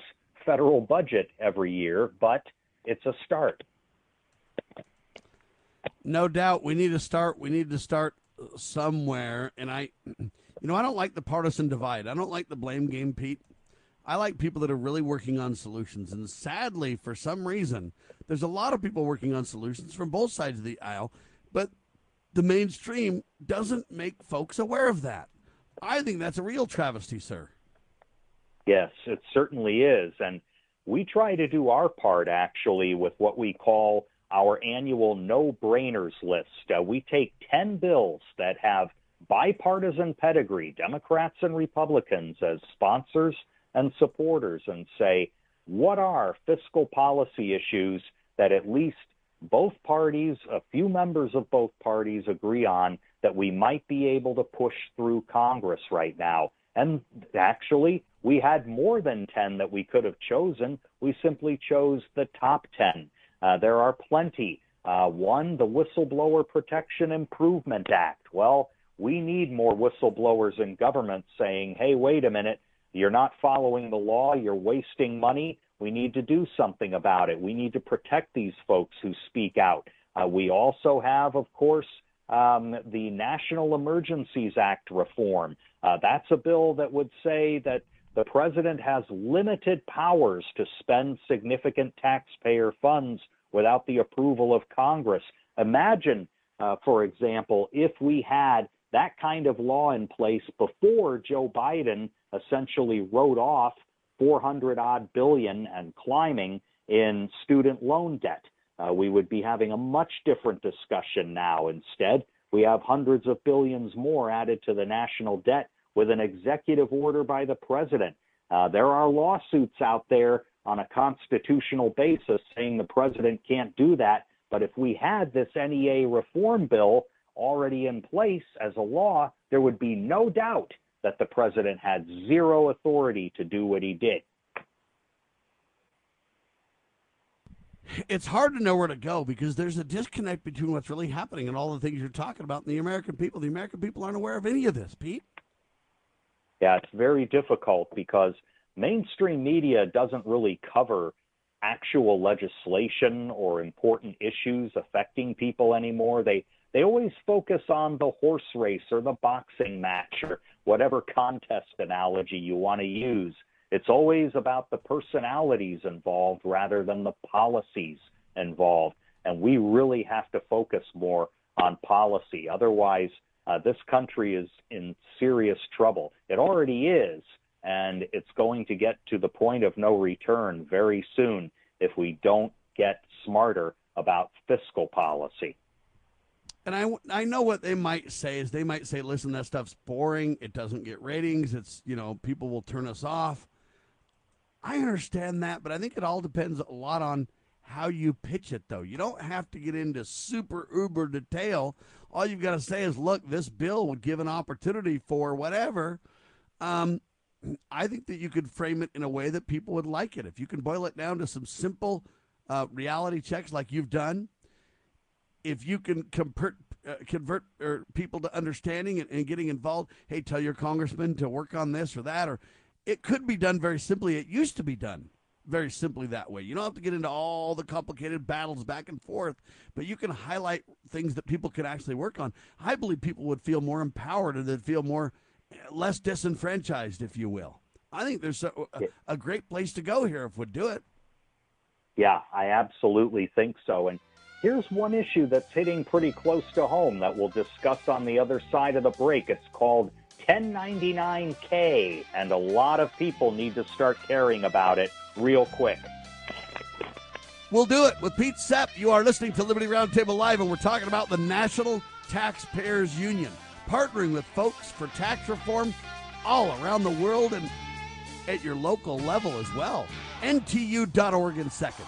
federal budget every year, but it's a start. No doubt, we need to start. We need to start somewhere. And I, you know, I don't like the partisan divide. I don't like the blame game, Pete. I like people that are really working on solutions. And sadly, for some reason, there's a lot of people working on solutions from both sides of the aisle, but the mainstream doesn't make folks aware of that. I think that's a real travesty, sir. Yes, it certainly is. And we try to do our part actually with what we call our annual no brainers list. Uh, we take 10 bills that have bipartisan pedigree, Democrats and Republicans as sponsors and supporters, and say, what are fiscal policy issues that at least both parties, a few members of both parties agree on that we might be able to push through Congress right now? And actually, we had more than 10 that we could have chosen. We simply chose the top 10. Uh, there are plenty. Uh, one, the Whistleblower Protection Improvement Act. Well, we need more whistleblowers in government saying, hey, wait a minute, you're not following the law, you're wasting money. We need to do something about it. We need to protect these folks who speak out. Uh, we also have, of course, um, the National Emergencies Act reform. Uh, that's a bill that would say that the president has limited powers to spend significant taxpayer funds without the approval of Congress. Imagine, uh, for example, if we had that kind of law in place before Joe Biden essentially wrote off 400 odd billion and climbing in student loan debt. Uh, we would be having a much different discussion now. Instead, we have hundreds of billions more added to the national debt with an executive order by the president. Uh, there are lawsuits out there on a constitutional basis saying the president can't do that. But if we had this NEA reform bill already in place as a law, there would be no doubt that the president had zero authority to do what he did. It's hard to know where to go because there's a disconnect between what's really happening and all the things you're talking about and the American people. The American people aren't aware of any of this, Pete. Yeah, it's very difficult because mainstream media doesn't really cover actual legislation or important issues affecting people anymore. They they always focus on the horse race or the boxing match or whatever contest analogy you want to use. It's always about the personalities involved rather than the policies involved. And we really have to focus more on policy. Otherwise, uh, this country is in serious trouble. It already is, and it's going to get to the point of no return very soon if we don't get smarter about fiscal policy. And I, I know what they might say is they might say, listen, that stuff's boring. It doesn't get ratings. It's, you know, people will turn us off. I understand that, but I think it all depends a lot on how you pitch it, though. You don't have to get into super uber detail. All you've got to say is, look, this bill would give an opportunity for whatever. Um, [clears throat] I think that you could frame it in a way that people would like it. If you can boil it down to some simple uh, reality checks like you've done, if you can convert, uh, convert or people to understanding and, and getting involved, hey, tell your congressman to work on this or that, or it could be done very simply. It used to be done very simply that way. You don't have to get into all the complicated battles back and forth, but you can highlight things that people can actually work on. I believe people would feel more empowered and they'd feel more less disenfranchised, if you will. I think there's a, a, a great place to go here if we do it. Yeah, I absolutely think so. And here's one issue that's hitting pretty close to home that we'll discuss on the other side of the break. It's called 1099K, and a lot of people need to start caring about it real quick. We'll do it with Pete Sepp. You are listening to Liberty Roundtable Live, and we're talking about the National Taxpayers Union, partnering with folks for tax reform all around the world and at your local level as well. NTU.org in seconds.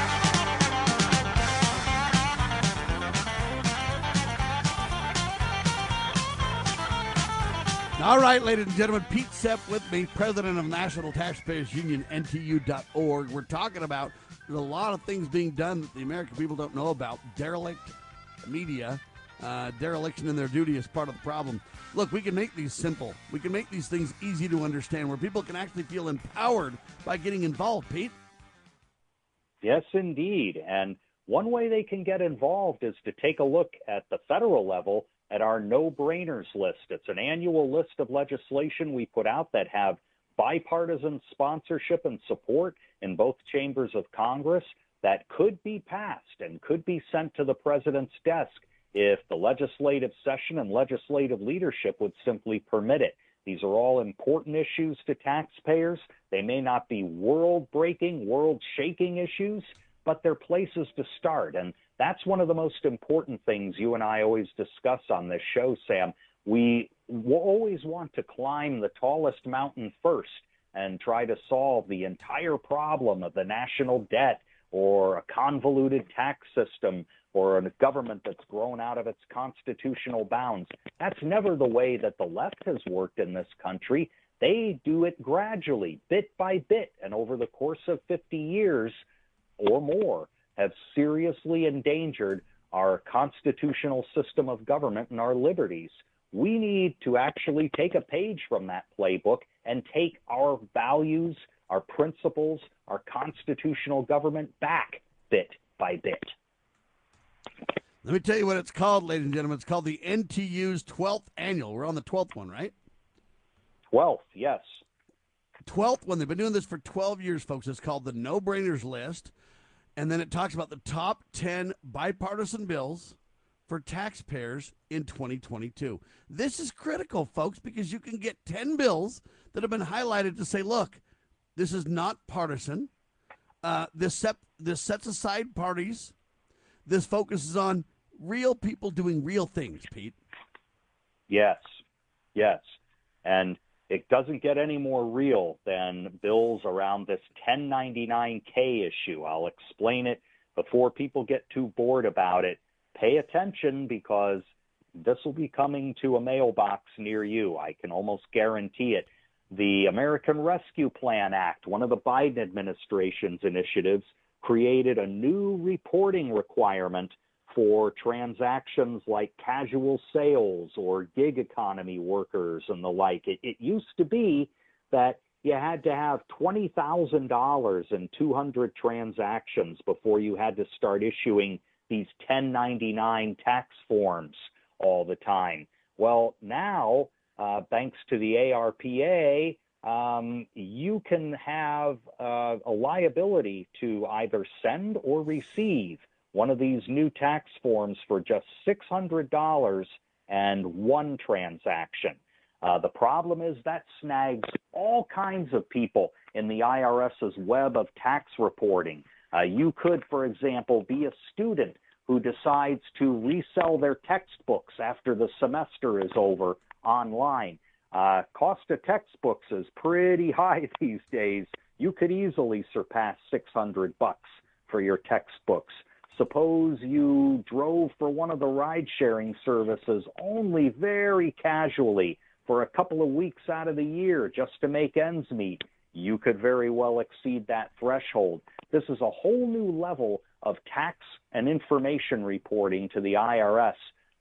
All right, ladies and gentlemen, Pete Sepp with me, president of National Taxpayers Union, NTU.org. We're talking about a lot of things being done that the American people don't know about. Derelict media, uh, dereliction in their duty is part of the problem. Look, we can make these simple. We can make these things easy to understand where people can actually feel empowered by getting involved, Pete. Yes, indeed. And one way they can get involved is to take a look at the federal level at our no brainers list. It's an annual list of legislation we put out that have bipartisan sponsorship and support in both chambers of Congress that could be passed and could be sent to the president's desk if the legislative session and legislative leadership would simply permit it. These are all important issues to taxpayers. They may not be world breaking, world shaking issues, but they're places to start. And that's one of the most important things you and I always discuss on this show, Sam. We always want to climb the tallest mountain first and try to solve the entire problem of the national debt or a convoluted tax system or a government that's grown out of its constitutional bounds. That's never the way that the left has worked in this country. They do it gradually, bit by bit, and over the course of 50 years or more have seriously endangered our constitutional system of government and our liberties. We need to actually take a page from that playbook and take our values, our principles, our constitutional government back bit by bit. Let me tell you what it's called, ladies and gentlemen. It's called the NTU's 12th annual. We're on the 12th one, right? 12th, yes. 12th one. They've been doing this for 12 years, folks. It's called the No Brainers List. And then it talks about the top 10 bipartisan bills for taxpayers in 2022. This is critical, folks, because you can get 10 bills that have been highlighted to say, look, this is not partisan. Uh, this, this sets aside parties. This focuses on real people doing real things, Pete. Yes, yes. And it doesn't get any more real than bills around this 1099K issue. I'll explain it before people get too bored about it. Pay attention because this will be coming to a mailbox near you. I can almost guarantee it. The American Rescue Plan Act, one of the Biden administration's initiatives, created a new reporting requirement for transactions like casual sales or gig economy workers and the like. It, it used to be that you had to have $20,000 in 200 transactions before you had to start issuing these 1099 tax forms all the time. Well, now, uh, thanks to the ARPA, um, you can have uh, a liability to either send or receive one of these new tax forms for just $600 and one transaction. Uh, the problem is that snags all kinds of people in the IRS's web of tax reporting. Uh, you could, for example, be a student who decides to resell their textbooks after the semester is over online. Uh, cost of textbooks is pretty [laughs] high these days. You could easily surpass 600 bucks for your textbooks. Suppose you drove for one of the ride sharing services only very casually for a couple of weeks out of the year just to make ends meet. You could very well exceed that threshold. This is a whole new level of tax and information reporting to the IRS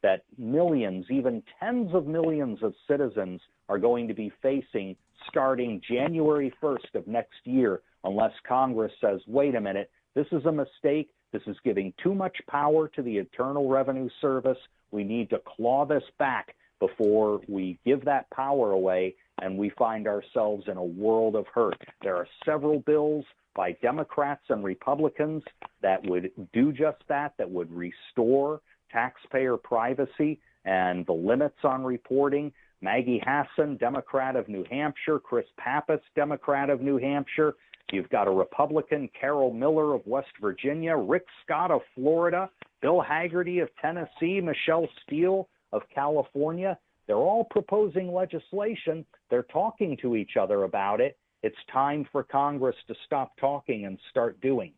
that millions, even tens of millions of citizens are going to be facing starting January 1st of next year unless Congress says, wait a minute, this is a mistake. This is giving too much power to the Internal Revenue Service. We need to claw this back before we give that power away and we find ourselves in a world of hurt. There are several bills by Democrats and Republicans that would do just that, that would restore taxpayer privacy and the limits on reporting. Maggie Hassan, Democrat of New Hampshire, Chris Pappas, Democrat of New Hampshire. You've got a Republican, Carol Miller of West Virginia, Rick Scott of Florida, Bill Hagerty of Tennessee, Michelle Steel of California. They're all proposing legislation. They're talking to each other about it. It's time for Congress to stop talking and start doing.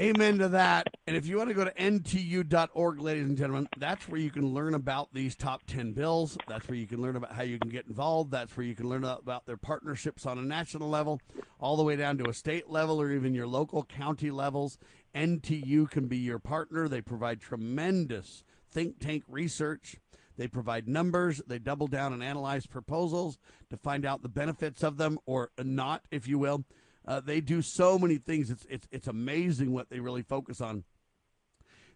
Amen to that. And if you want to go to ntu.org, ladies and gentlemen, that's where you can learn about these top 10 bills. That's where you can learn about how you can get involved. That's where you can learn about their partnerships on a national level, all the way down to a state level or even your local county levels. NTU can be your partner. They provide tremendous think tank research. They provide numbers. They double down and analyze proposals to find out the benefits of them or not, if you will. Uh, they do so many things. It's, it's, it's amazing what they really focus on.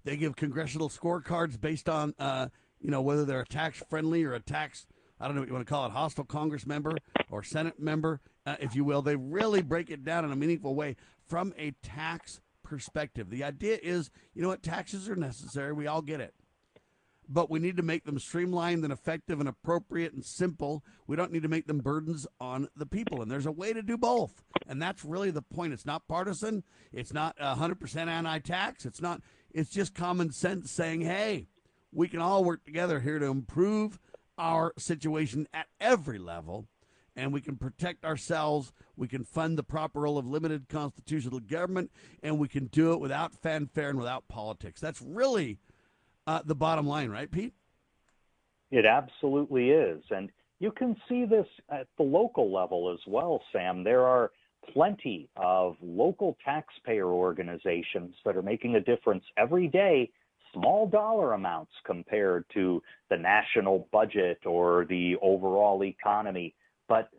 They give congressional scorecards based on, uh, you know, whether they're a tax friendly or a tax, I don't know what you want to call it, hostile Congress member or Senate member, uh, if you will. They really break it down in a meaningful way from a tax perspective. The idea is, you know what, taxes are necessary. We all get it but we need to make them streamlined and effective and appropriate and simple. We don't need to make them burdens on the people. And there's a way to do both. And that's really the point. It's not partisan. It's not 100% anti tax. It's not, it's just common sense saying, hey, we can all work together here to improve our situation at every level. And we can protect ourselves. We can fund the proper role of limited constitutional government. And we can do it without fanfare and without politics. That's really uh, the bottom line, right, Pete? It absolutely is. And you can see this at the local level as well, Sam. There are plenty of local taxpayer organizations that are making a difference every day, small dollar amounts compared to the national budget or the overall economy. But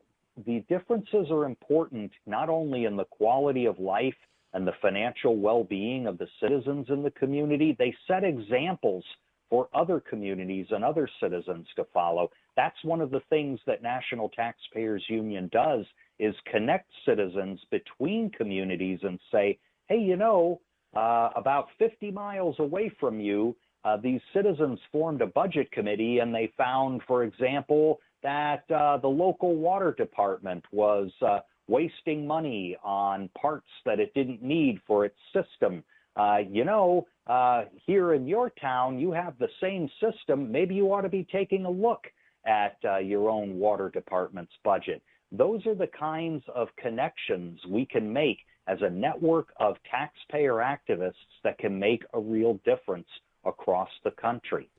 the differences are important not only in the quality of life and the financial well being of the citizens in the community. They set examples for other communities and other citizens to follow. That's one of the things that National Taxpayers Union does is connect citizens between communities and say, hey, you know, uh, about 50 miles away from you, uh, these citizens formed a budget committee and they found, for example, that uh, the local water department was uh, wasting money on parts that it didn't need for its system. Uh, you know, uh, here in your town, you have the same system. Maybe you ought to be taking a look at uh, your own water department's budget. Those are the kinds of connections we can make as a network of taxpayer activists that can make a real difference across the country.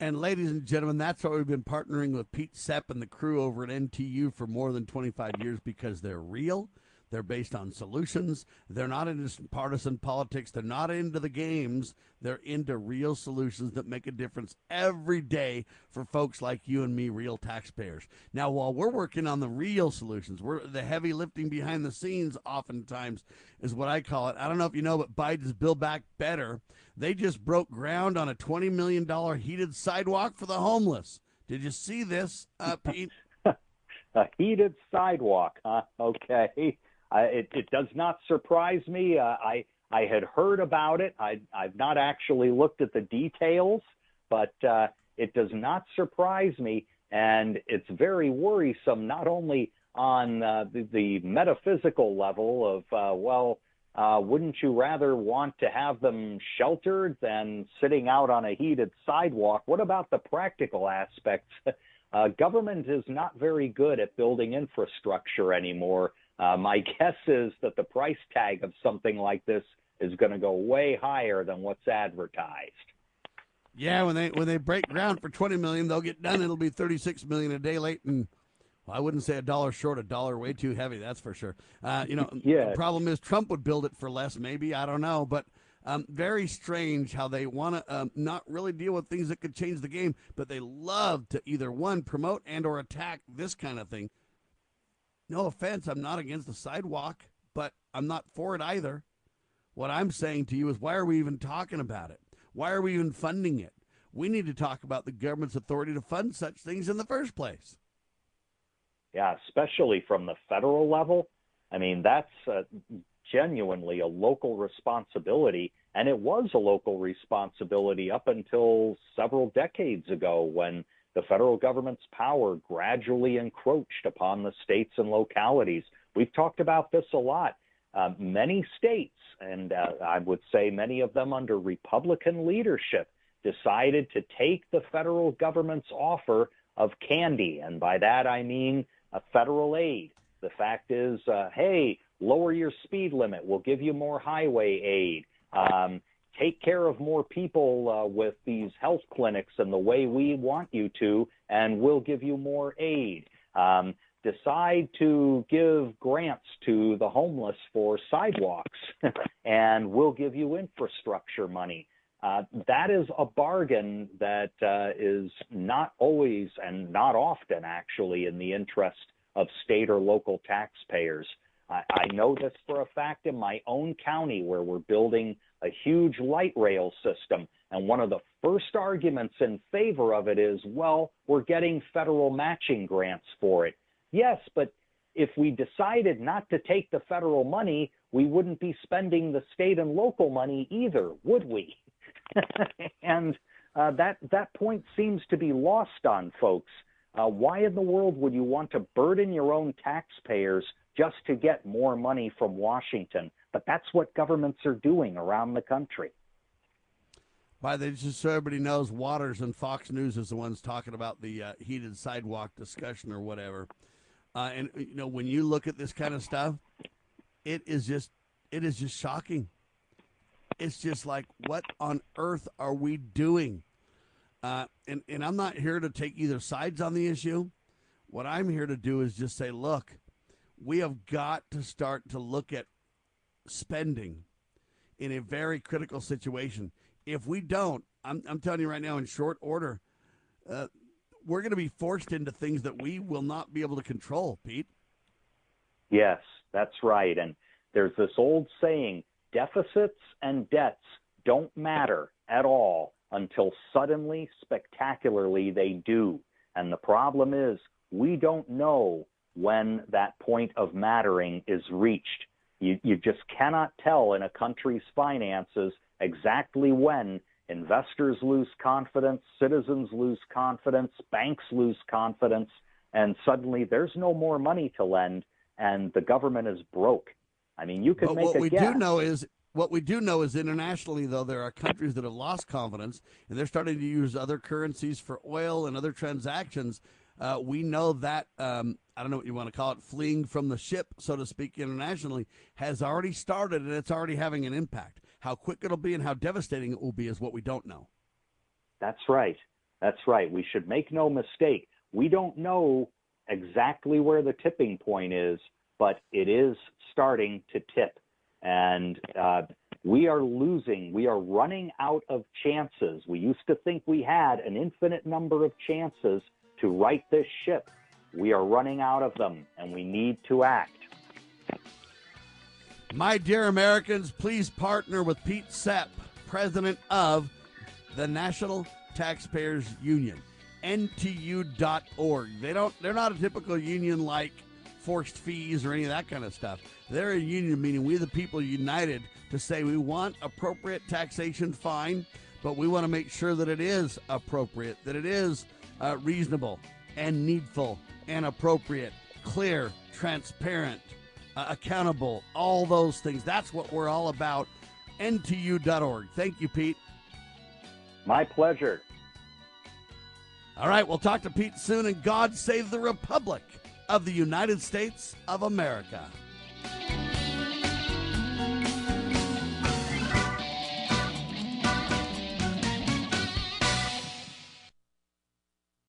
And ladies and gentlemen, that's why we've been partnering with Pete Sepp and the crew over at NTU for more than 25 years because they're real. They're based on solutions. They're not into partisan politics. They're not into the games. They're into real solutions that make a difference every day for folks like you and me, real taxpayers. Now, while we're working on the real solutions, we're the heavy lifting behind the scenes oftentimes is what I call it. I don't know if you know, but Biden's Build Back Better, they just broke ground on a $20 million heated sidewalk for the homeless. Did you see this, uh, [laughs] Pete? a heated sidewalk, huh? Okay. It, it does not surprise me. Uh, I I had heard about it. I, I've not actually looked at the details, but uh, it does not surprise me, and it's very worrisome. Not only on uh, the, the metaphysical level of uh, well, uh, wouldn't you rather want to have them sheltered than sitting out on a heated sidewalk? What about the practical aspects? [laughs] Uh, government is not very good at building infrastructure anymore. Uh, my [laughs] guess is that the price tag of something like this is going to go way higher than what's advertised. Yeah, when they when they break ground for twenty million, they'll get done. It'll be thirty six million a day late, and well, I wouldn't say a dollar short, a dollar way too heavy. That's for sure. Uh, you know, [laughs] yeah. the problem is Trump would build it for less. Maybe I don't know, but Um, very strange how they want to um, not really deal with things that could change the game, but they love to either one promote and or attack this kind of thing. No offense, I'm not against the sidewalk, but I'm not for it either. What I'm saying to you is, why are we even talking about it? Why are we even funding it? We need to talk about the government's authority to fund such things in the first place. Yeah, especially from the federal level. I mean, that's genuinely a local responsibility. And it was a local responsibility up until several decades ago when the federal government's power gradually encroached upon the states and localities. We've talked about this a lot. Uh, many states, and uh, I would say many of them under Republican leadership, decided to take the federal government's offer of candy. And by that I mean a federal aid. The fact is, uh, hey, lower your speed limit. We'll give you more highway aid. Um, take care of more people uh, with these health clinics and the way we want you to, and we'll give you more aid. Um, decide to give grants to the homeless for sidewalks, [laughs] and we'll give you infrastructure money. Uh, that is a bargain that uh, is not always and not often actually in the interest of state or local taxpayers. I, I know this for a fact in my own county where we're building a huge light rail system. And one of the first arguments in favor of it is, well, we're getting federal matching grants for it. Yes, but if we decided not to take the federal money, we wouldn't be spending the state and local money either, would we? [laughs] and uh, that that point seems to be lost on folks. Uh, why in the world would you want to burden your own taxpayers just to get more money from Washington? But that's what governments are doing around the country. By the way, just so everybody knows, Watters and Fox News is the ones talking about the uh, heated sidewalk discussion or whatever. Uh, and you know, when you look at this kind of stuff, it is just it is just shocking. It's just like, what on earth are we doing? Uh, and and I'm not here to take either sides on the issue. What I'm here to do is just say, look, we have got to start to look at spending in a very critical situation. If we don't, I'm, I'm telling you right now, in short order, uh, we're going to be forced into things that we will not be able to control, Pete. Yes, that's right. And there's this old saying deficits and debts don't matter at all until suddenly, spectacularly, they do. And the problem is, we don't know when that point of mattering is reached. You, you just cannot tell in a country's finances exactly when investors lose confidence, citizens lose confidence, banks lose confidence, and suddenly there's no more money to lend and the government is broke. I mean, you can but make what a we guess. do know is what we do know is internationally, though, there are countries that have lost confidence and they're starting to use other currencies for oil and other transactions. Uh, we know that um, I don't know what you want to call it, fleeing from the ship, so to speak, internationally, has already started and it's already having an impact. How quick it'll be and how devastating it will be is what we don't know. That's right. That's right. We should make no mistake. We don't know exactly where the tipping point is, but it is starting to tip. And uh, we are losing, we are running out of chances. We used to think we had an infinite number of chances to right this ship. We are running out of them, and we need to act. My dear Americans, please partner with Pete Sepp, president of the National Taxpayers Union, NTU.org. They don't they're not a typical union like forced fees or any of that kind of stuff. They're a union meaning we the people united to say we want appropriate taxation fine, but we want to make sure that it is appropriate, that it is uh, reasonable and needful and appropriate, clear, transparent, uh, accountable, all those things. That's what we're all about. NTU.org. Thank you, Pete. My pleasure. All right, we'll talk to Pete soon, and God save the Republic of the United States of America.